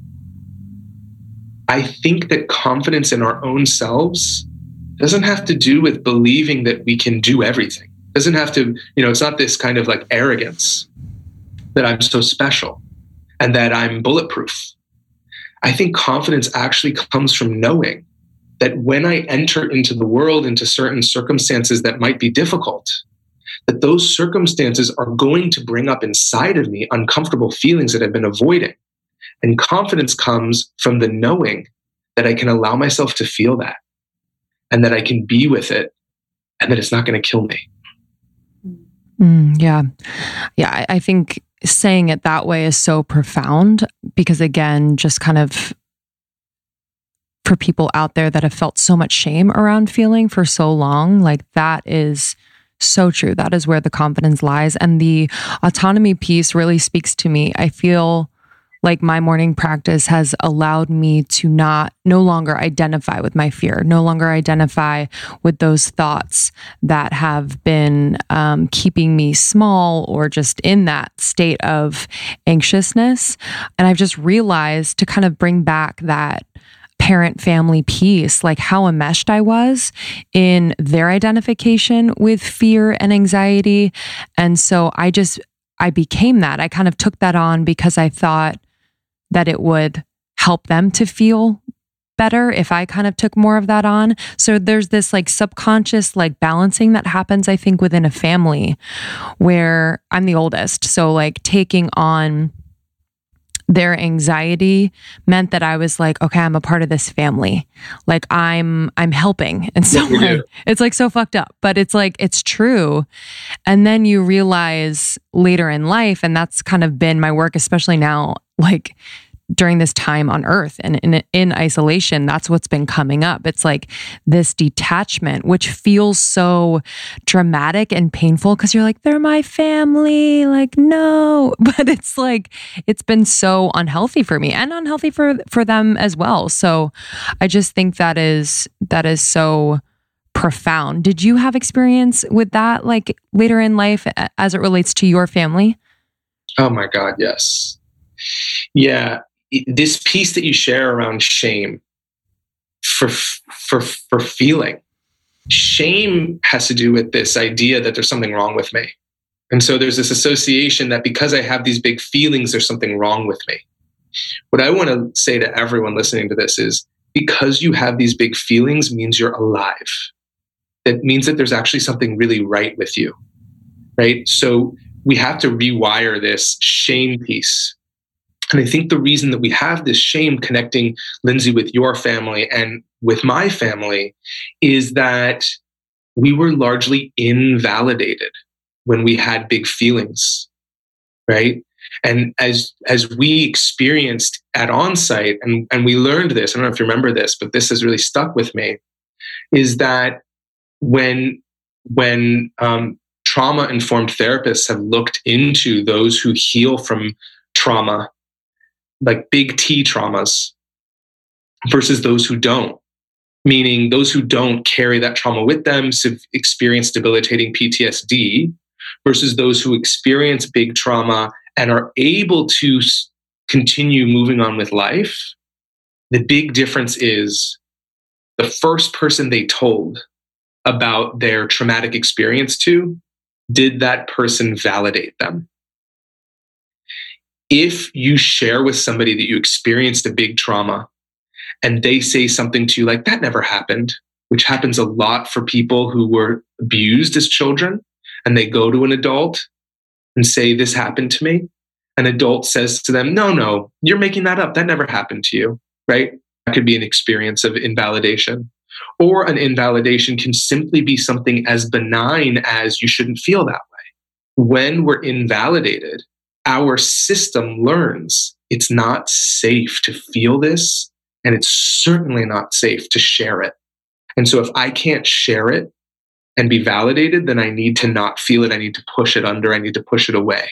I think that confidence in our own selves doesn't have to do with believing that we can do everything. It doesn't have to, you know, it's not this kind of like arrogance that I'm so special and that I'm bulletproof. I think confidence actually comes from knowing that when I enter into the world, into certain circumstances that might be difficult, that those circumstances are going to bring up inside of me uncomfortable feelings that I've been avoiding. And confidence comes from the knowing that I can allow myself to feel that and that I can be with it and that it's not going to kill me. Mm, yeah. Yeah. I, I think saying it that way is so profound because, again, just kind of for people out there that have felt so much shame around feeling for so long. Like that is so true. That is where the confidence lies. And the autonomy piece really speaks to me. I feel like my morning practice has allowed me to not no longer identify with my fear no longer identify with those thoughts that have been um, keeping me small or just in that state of anxiousness and i've just realized to kind of bring back that parent family piece, like how enmeshed I was in their identification with fear and anxiety. And so I just, I became that. I kind of took that on because I thought that it would help them to feel better if I kind of took more of that on. So there's this like subconscious like balancing that happens, I think, within a family where I'm the oldest. So like taking on their anxiety meant that I was like, okay, I'm a part of this family. Like I'm I'm helping in some way. It's like so fucked up, but it's like it's true. And then you realize later in life, and that's kind of been my work, especially now, like during this time on earth and in, in isolation that's what's been coming up. It's like this detachment which feels so dramatic and painful because you're like they're my family like no. [LAUGHS] But it's like it's been so unhealthy for me and unhealthy for for them as well. So i just think that is that is so profound. Did you have experience with that like later in life as it relates to your family? Oh my god yes yeah this piece that you share around shame for for for feeling shame has to do with this idea that there's something wrong with me. And so there's this association that because i have these big feelings there's something wrong with me. What i want to say to everyone listening to this is because you have these big feelings means you're alive. That means that there's actually something really right with you right? So we have to rewire this shame piece and I think the reason that we have this shame connecting Lindsey with your family and with my family is that we were largely invalidated when we had big feelings, right? And as as we experienced at onsite, and, and we learned this, I don't know if you remember this, but this has really stuck with me, is that when when um, trauma informed therapists have looked into those who heal from trauma like big T traumas versus those who don't. Meaning, those who don't carry that trauma with them, experience debilitating PTSD, versus those who experience big trauma and are able to continue moving on with life. The big difference is the first person they told about their traumatic experience to, did that person validate them? If you share with somebody that you experienced a big trauma and they say something to you like, that never happened, which happens a lot for people who were abused as children, and they go to an adult and say, This happened to me. An adult says to them, No, no, you're making that up. That never happened to you, right? That could be an experience of invalidation. Or an invalidation can simply be something as benign as you shouldn't feel that way. When we're invalidated, our system learns it's not safe to feel this, and it's certainly not safe to share it. And so if I can't share it and be validated, then I need to not feel it. I need to push it under, I need to push it away.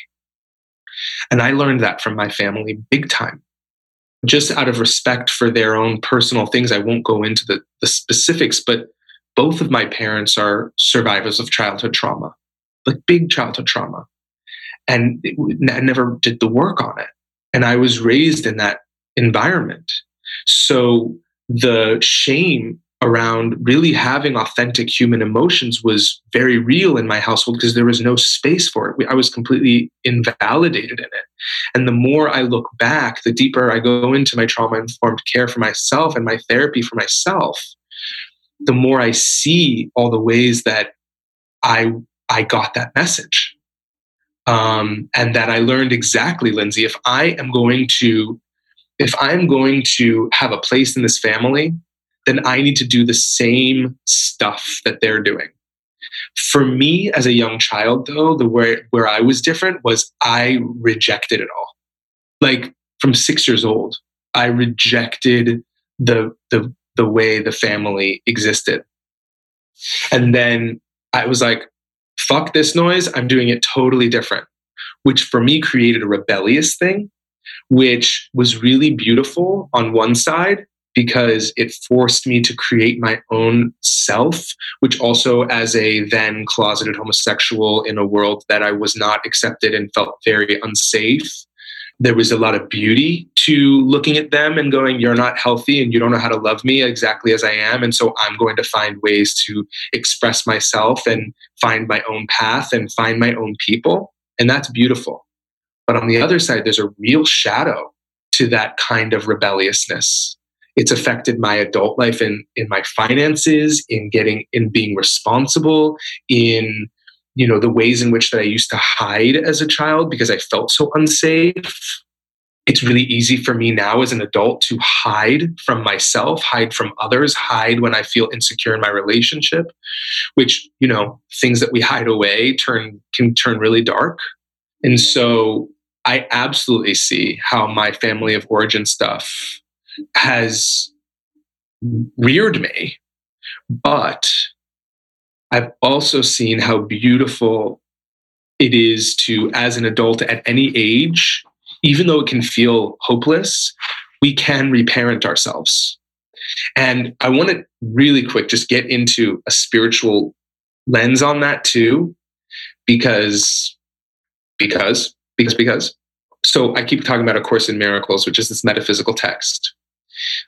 And I learned that from my family big time. Just out of respect for their own personal things, I won't go into the, the specifics, but both of my parents are survivors of childhood trauma, like big childhood trauma and I never did the work on it. And I was raised in that environment. So the shame around really having authentic human emotions was very real in my household because there was no space for it. I was completely invalidated in it. And the more I look back, the deeper I go into my trauma informed care for myself and my therapy for myself, the more I see all the ways that I I got that message um, and that I learned exactly, Lindsey, if I am going to, if I'm going to have a place in this family, then I need to do the same stuff that they're doing. For me, as a young child, though, the where where I was different was I rejected it all. Like from six years old, I rejected the the the way the family existed. And then I was like, fuck this noise. I'm doing it totally different, which for me created a rebellious thing which was really beautiful on one side because it forced me to create my own self, which also, as a then closeted homosexual in a world that I was not accepted and felt very unsafe, there was a lot of beauty to looking at them and going, You're not healthy and you don't know how to love me exactly as I am. And so I'm going to find ways to express myself and find my own path and find my own people. And that's beautiful. But on the other side, there's a real shadow to that kind of rebelliousness it's affected my adult life in in my finances in getting in being responsible in you know the ways in which that i used to hide as a child because i felt so unsafe it's really easy for me now as an adult to hide from myself hide from others hide when i feel insecure in my relationship which you know things that we hide away turn can turn really dark and so i absolutely see how my family of origin stuff has reared me. But I've also seen how beautiful it is to, as an adult at any age, even though it can feel hopeless, we can reparent ourselves. And I want to really quick just get into a spiritual lens on that too, because, because, because, because. So I keep talking about A Course in Miracles, which is this metaphysical text.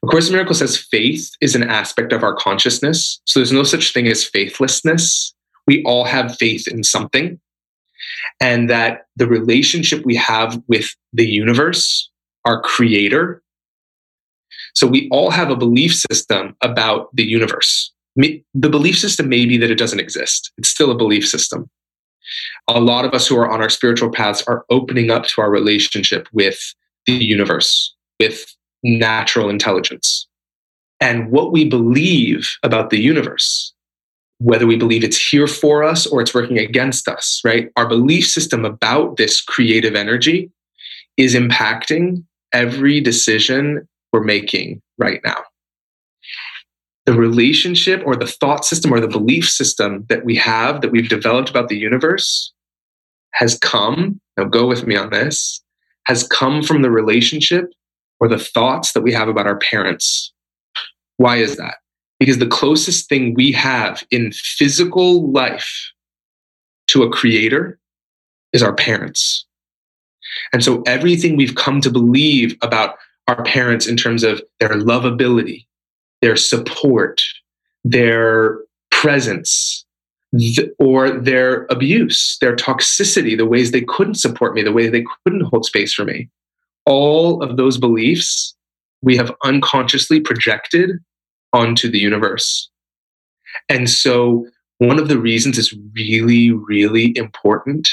A Course in Miracles says faith is an aspect of our consciousness. So there's no such thing as faithlessness. We all have faith in something. And that the relationship we have with the universe, our creator, so we all have a belief system about the universe. The belief system may be that it doesn't exist, it's still a belief system. A lot of us who are on our spiritual paths are opening up to our relationship with the universe, with natural intelligence. And what we believe about the universe, whether we believe it's here for us or it's working against us, right? Our belief system about this creative energy is impacting every decision we're making right now. The relationship or the thought system or the belief system that we have, that we've developed about the universe, has come, now go with me on this, has come from the relationship or the thoughts that we have about our parents. Why is that? Because the closest thing we have in physical life to a creator is our parents. And so everything we've come to believe about our parents in terms of their lovability, their support, their presence, th- or their abuse, their toxicity, the ways they couldn't support me, the way they couldn't hold space for me all of those beliefs we have unconsciously projected onto the universe. And so, one of the reasons it's really, really important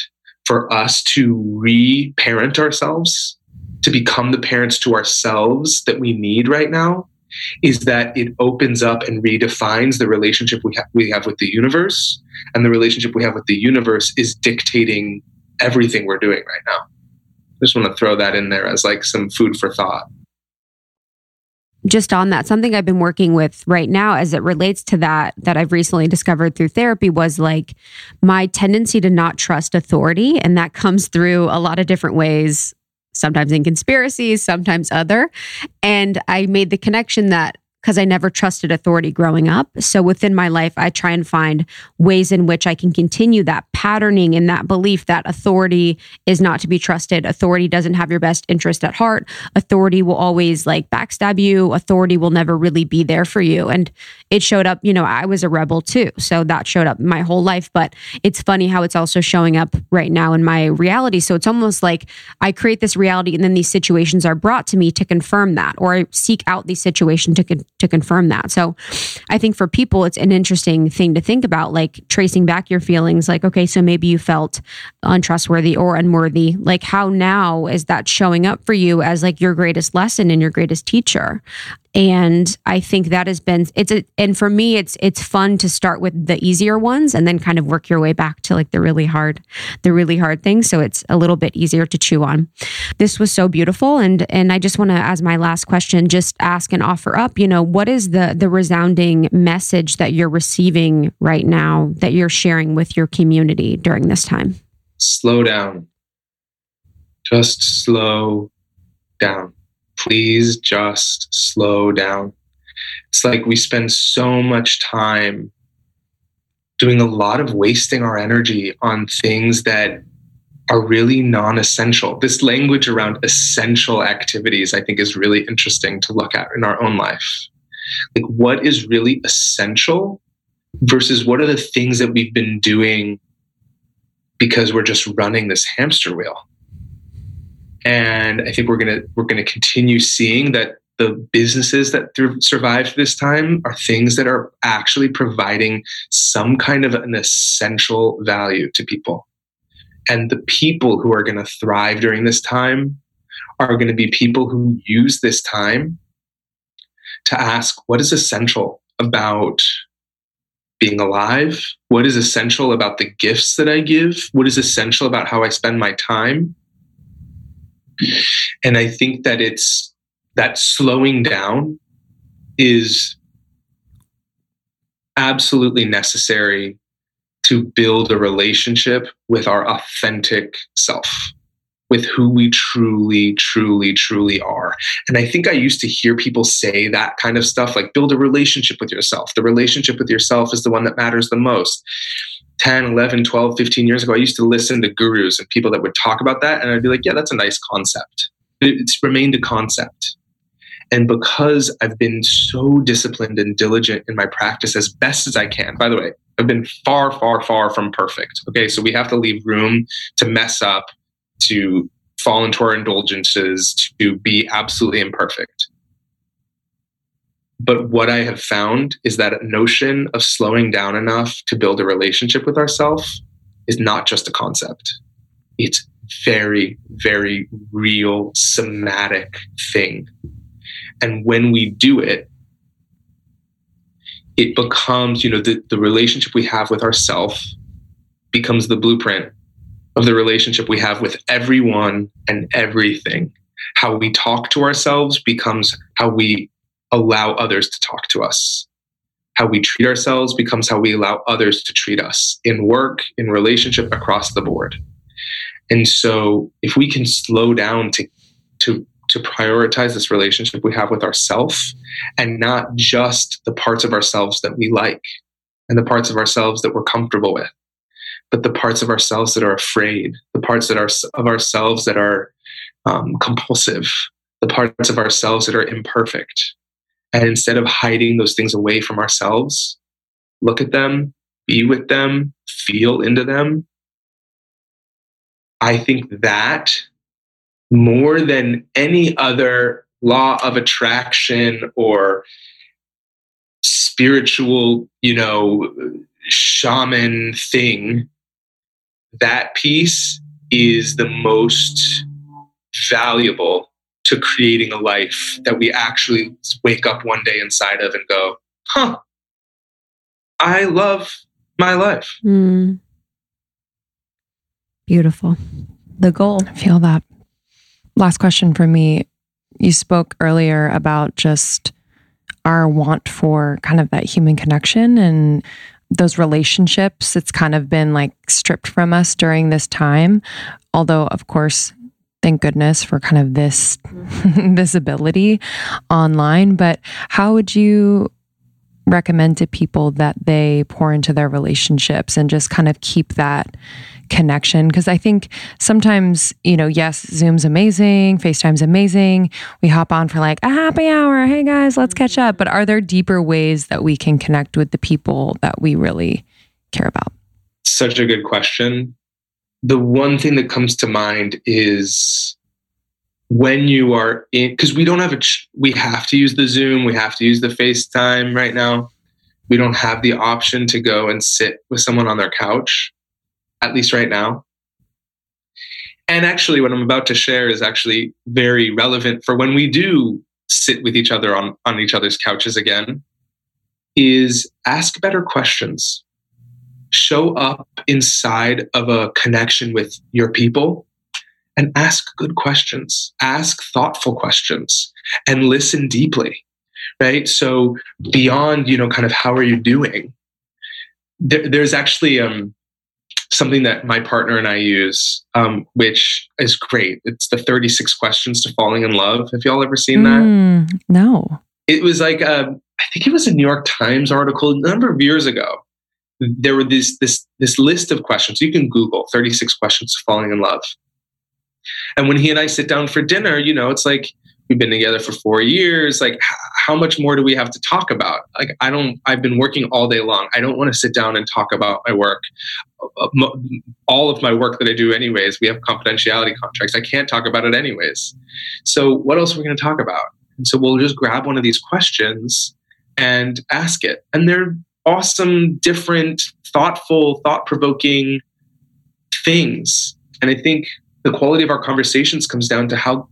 for us to re parent ourselves, to become the parents to ourselves that we need right now, is that it opens up and redefines the relationship we, ha- we have with the universe. And the relationship we have with the universe is dictating everything we're doing right now just want to throw that in there as like some food for thought. Just on that something i've been working with right now as it relates to that that i've recently discovered through therapy was like my tendency to not trust authority and that comes through a lot of different ways sometimes in conspiracies sometimes other. And i made the connection that because I never trusted authority growing up. So within my life, I try and find ways in which I can continue that patterning and that belief that authority is not to be trusted. Authority doesn't have your best interest at heart. Authority will always like backstab you. Authority will never really be there for you. And it showed up, you know, I was a rebel too. So that showed up my whole life. But it's funny how it's also showing up right now in my reality. So it's almost like I create this reality and then these situations are brought to me to confirm that, or I seek out these situations to con- to confirm that. So I think for people, it's an interesting thing to think about, like tracing back your feelings. Like, okay, so maybe you felt untrustworthy or unworthy. Like, how now is that showing up for you as like your greatest lesson and your greatest teacher? And i think that has been it's a and for me it's it's fun to start with the easier ones and then kind of work your way back to like the really hard the really hard things. So it's a little bit easier to chew on. This was so beautiful. And and i just want to as my last question just ask and offer up you know what is the the resounding message that you're receiving right now that you're sharing with your community during this time? Slow down. Just slow down. Please just slow down. It's like we spend so much time doing a lot of wasting our energy on things that are really non essential. This language around essential activities, I think, is really interesting to look at in our own life. Like, what is really essential versus what are the things that we've been doing because we're just running this hamster wheel? And I think we're gonna we're gonna continue seeing that the businesses that th- survived this time are things that are actually providing some kind of an essential value to people. And the people who are going to thrive during this time are going to be people who use this time to ask what is essential about being alive? What is essential about the gifts that I give? What is essential about how I spend my time? And I think that it's that slowing down is absolutely necessary to build a relationship with our authentic self, with who we truly, truly, truly are. And I think I used to hear people say that kind of stuff like build a relationship with yourself. The relationship with yourself is the one that matters the most. 10, 11, 12, 15 years ago, I used to listen to gurus and people that would talk about that. And I'd be like, yeah, that's a nice concept. It's remained a concept. And because I've been so disciplined and diligent in my practice as best as I can, by the way, I've been far, far, far from perfect. Okay. So we have to leave room to mess up, to fall into our indulgences, to be absolutely imperfect. But what I have found is that notion of slowing down enough to build a relationship with ourselves is not just a concept. It's very, very real, somatic thing and when we do it, it becomes, you know, the, the relationship we have with ourself becomes the blueprint of the relationship we have with everyone and everything. How we talk to ourselves becomes how we allow others to talk to us. How we treat ourselves becomes how we allow others to treat us in work, in relationship, across the board. And so if we can slow down to to to prioritize this relationship we have with ourselves and not just the parts of ourselves that we like and the parts of ourselves that we're comfortable with but the parts of ourselves that are afraid the parts that are of ourselves that are um, compulsive the parts of ourselves that are imperfect and instead of hiding those things away from ourselves look at them be with them feel into them. I think that more than any other law of attraction or spiritual, you know, shaman thing, that piece is the most valuable to creating a life that we actually wake up one day inside of and go, huh, I love my life. Mm. Beautiful. The goal. I feel that. Last question for me. You spoke earlier about just our want for kind of that human connection and those relationships. It's kind of been like stripped from us during this time. Although, of course, thank goodness for kind of this [LAUGHS] visibility online. But how would you recommend to people that they pour into their relationships and just kind of keep that connection because I think sometimes, you know, yes, Zoom's amazing, FaceTime's amazing. We hop on for like a happy hour. Hey guys, let's catch up. But are there deeper ways that we can connect with the people that we really care about? Such a good question. The one thing that comes to mind is when you are in because we don't have a we have to use the zoom we have to use the facetime right now we don't have the option to go and sit with someone on their couch at least right now. And actually, what I'm about to share is actually very relevant for when we do sit with each other on, on each other's couches again, is ask better questions. Show up inside of a connection with your people and ask good questions. Ask thoughtful questions and listen deeply. Right. So beyond, you know, kind of how are you doing? There, there's actually um, something that my partner and I use, um, which is great. It's the 36 questions to falling in love. Have y'all ever seen that? Mm, no. It was like a, I think it was a New York Times article a number of years ago. There were this this this list of questions. You can Google 36 questions falling in love. And when he and I sit down for dinner, you know, it's like we've been together for four years. Like how much more do we have to talk about? Like i don't i've been working all day long. I don't want to sit down and talk about my work uh, all of my work that i do anyways. We have confidentiality contracts. I can't talk about it anyways. So what else are we going to talk about? And so we'll just grab one of these questions and ask it. And they're awesome different thoughtful thought-provoking things and i think the quality of our conversations comes down to how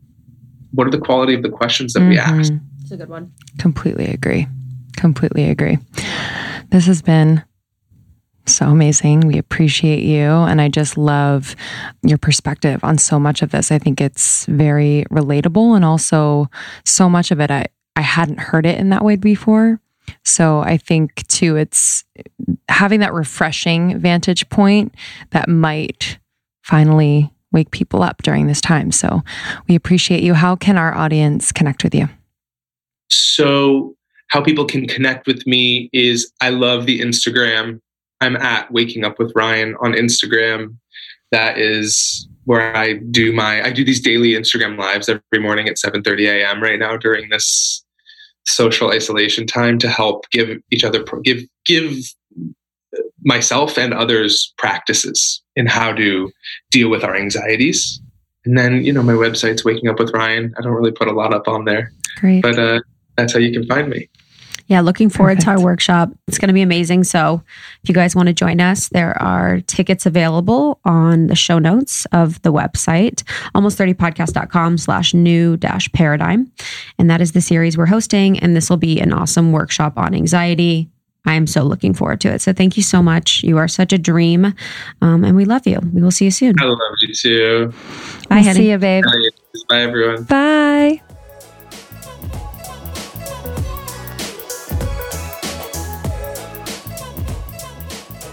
what are the quality of the questions that mm-hmm. we ask? It's a good one. Completely agree. Completely agree. This has been so amazing. We appreciate you. And I just love your perspective on so much of this. I think it's very relatable. And also, so much of it, I, I hadn't heard it in that way before. So I think, too, it's having that refreshing vantage point that might finally wake people up during this time. So we appreciate you. How can our audience connect with you? So, how people can connect with me is I love the Instagram. I'm at Waking Up with Ryan on Instagram. That is where I do my I do these daily Instagram lives every morning at 7:30 a.m. right now during this social isolation time to help give each other give give myself and others practices in how to deal with our anxieties. And then, you know, my website's Waking Up with Ryan. I don't really put a lot up on there. Great. But uh, that's how you can find me. Yeah, looking forward Perfect. to our workshop. It's going to be amazing. So, if you guys want to join us, there are tickets available on the show notes of the website, almost30podcast.com slash new dash paradigm. And that is the series we're hosting. And this will be an awesome workshop on anxiety, I am so looking forward to it. So thank you so much. You are such a dream. Um, and we love you. We will see you soon. I love you too. Bye, we'll See you, babe. Bye, everyone. Bye.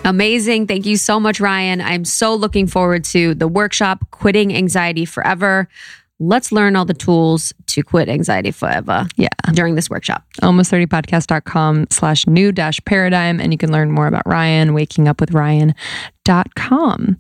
Amazing. Thank you so much, Ryan. I'm so looking forward to the workshop, Quitting Anxiety Forever let's learn all the tools to quit anxiety forever. Yeah. During this workshop. Almost30podcast.com slash new dash paradigm. And you can learn more about Ryan, waking up with Ryan.com.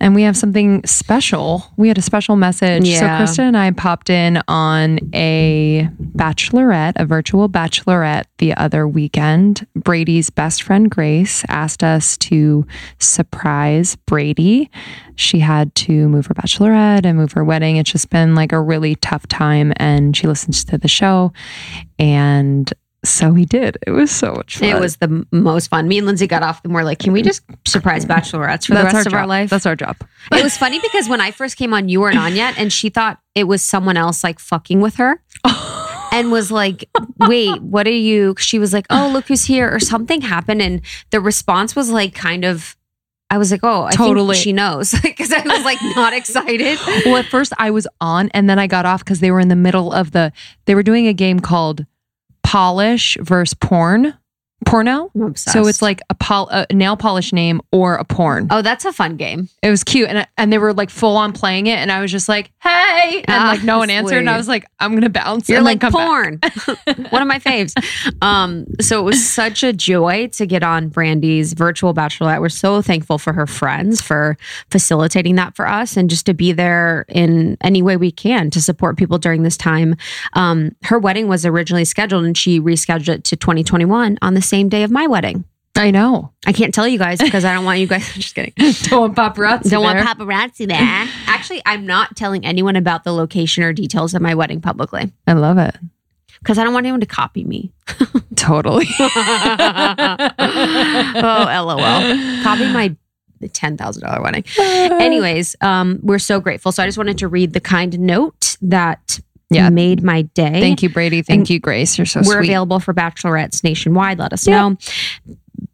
And we have something special. We had a special message. Yeah. So Krista and I popped in on a bachelorette, a virtual bachelorette the other weekend. Brady's best friend Grace asked us to surprise Brady she had to move her bachelorette and move her wedding. It's just been like a really tough time. And she listens to the show. And so we did. It was so much fun. It was the most fun. Me and Lindsey got off and we're like, can we just surprise bachelorettes for the rest of job. our life? That's our job. It was funny because when I first came on, you weren't on yet, and she thought it was someone else like fucking with her. [LAUGHS] and was like, wait, what are you? She was like, oh, look who's here, or something happened. And the response was like kind of I was like, oh, I totally. she knows [LAUGHS] because I was like not excited. well, at first I was on and then I got off because they were in the middle of the, they were doing a game called Polish versus Porn porno. So it's like a, pol- a, nail polish name or a porn. Oh, that's a fun game. It was cute, and and they were like full on playing it, and I was just like, "Hey," and ah, like no one sweet. answered, and I was like, "I'm gonna bounce." You're like porn. [LAUGHS] [LAUGHS] one of my faves. Um, so it was such a joy to get on Brandy's virtual bachelorette. We're so thankful for her friends for facilitating that for us, and just to be there in any way we can to support people during this time. Um, her wedding was originally scheduled, and she rescheduled it to 2021 on the same day of my wedding. I know. I can't tell you guys because I don't want you guys. [LAUGHS] just kidding. [LAUGHS] don't want paparazzi. Don't there. want paparazzi there. [LAUGHS] Actually, I'm not telling anyone about the location or details of my wedding publicly. I love it because I don't want anyone to copy me. totally. oh, lol. Copy my ten thousand dollar wedding. Anyways, um, we're so grateful. So I just wanted to read the kind note that yeah. made my day. Thank you, Brady. Thank and you, Grace. You're so we're sweet. available for bachelorettes nationwide. Let us yeah. know.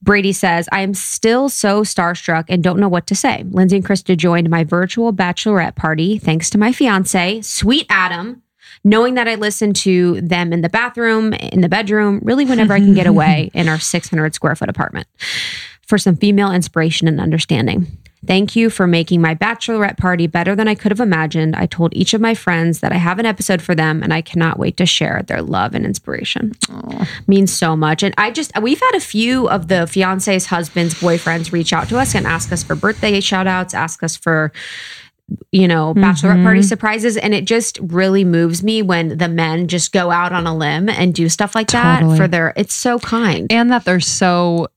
Brady says, I am still so starstruck and don't know what to say. Lindsey and Krista joined my virtual bachelorette party thanks to my fiance, sweet Adam, knowing that I listen to them in the bathroom, in the bedroom, really whenever I can get [LAUGHS] away in our 600 square foot apartment. for some female inspiration and understanding. Thank you for making my bachelorette party better than I could have imagined. I told each of my friends that I have an episode for them and I cannot wait to share their love and inspiration. Means so much. And I just, we've had a few of the fiancés, husbands, boyfriends reach out to us and ask us for birthday shout outs, ask us for, you know, mm-hmm. bachelorette party surprises. And it just really moves me when the men just go out on a limb and do stuff like that for their, it's so kind. and that they're so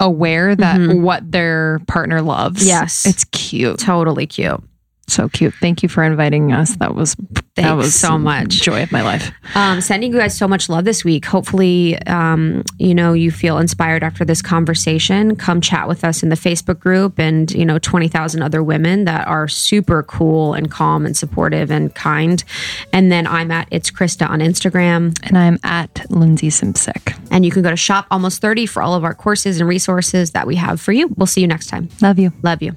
aware that Mhm. what their partner loves. Yes. It's cute. Totally cute. So cute. Thank you for inviting us. That was that was so much. joy of my life. Um, sending you guys so much love this week. Hopefully, um, you know, you feel inspired after this conversation. Come chat with us in the Facebook group and, you know, 20,000 other women that are super cool and calm and supportive and kind. And then I'm at It's Krista on Instagram. And I'm at Lindsey Simcik. And you can go to Shop Almost 30 for all of our courses and resources that we have for you. We'll see you next time. Love you. Love you.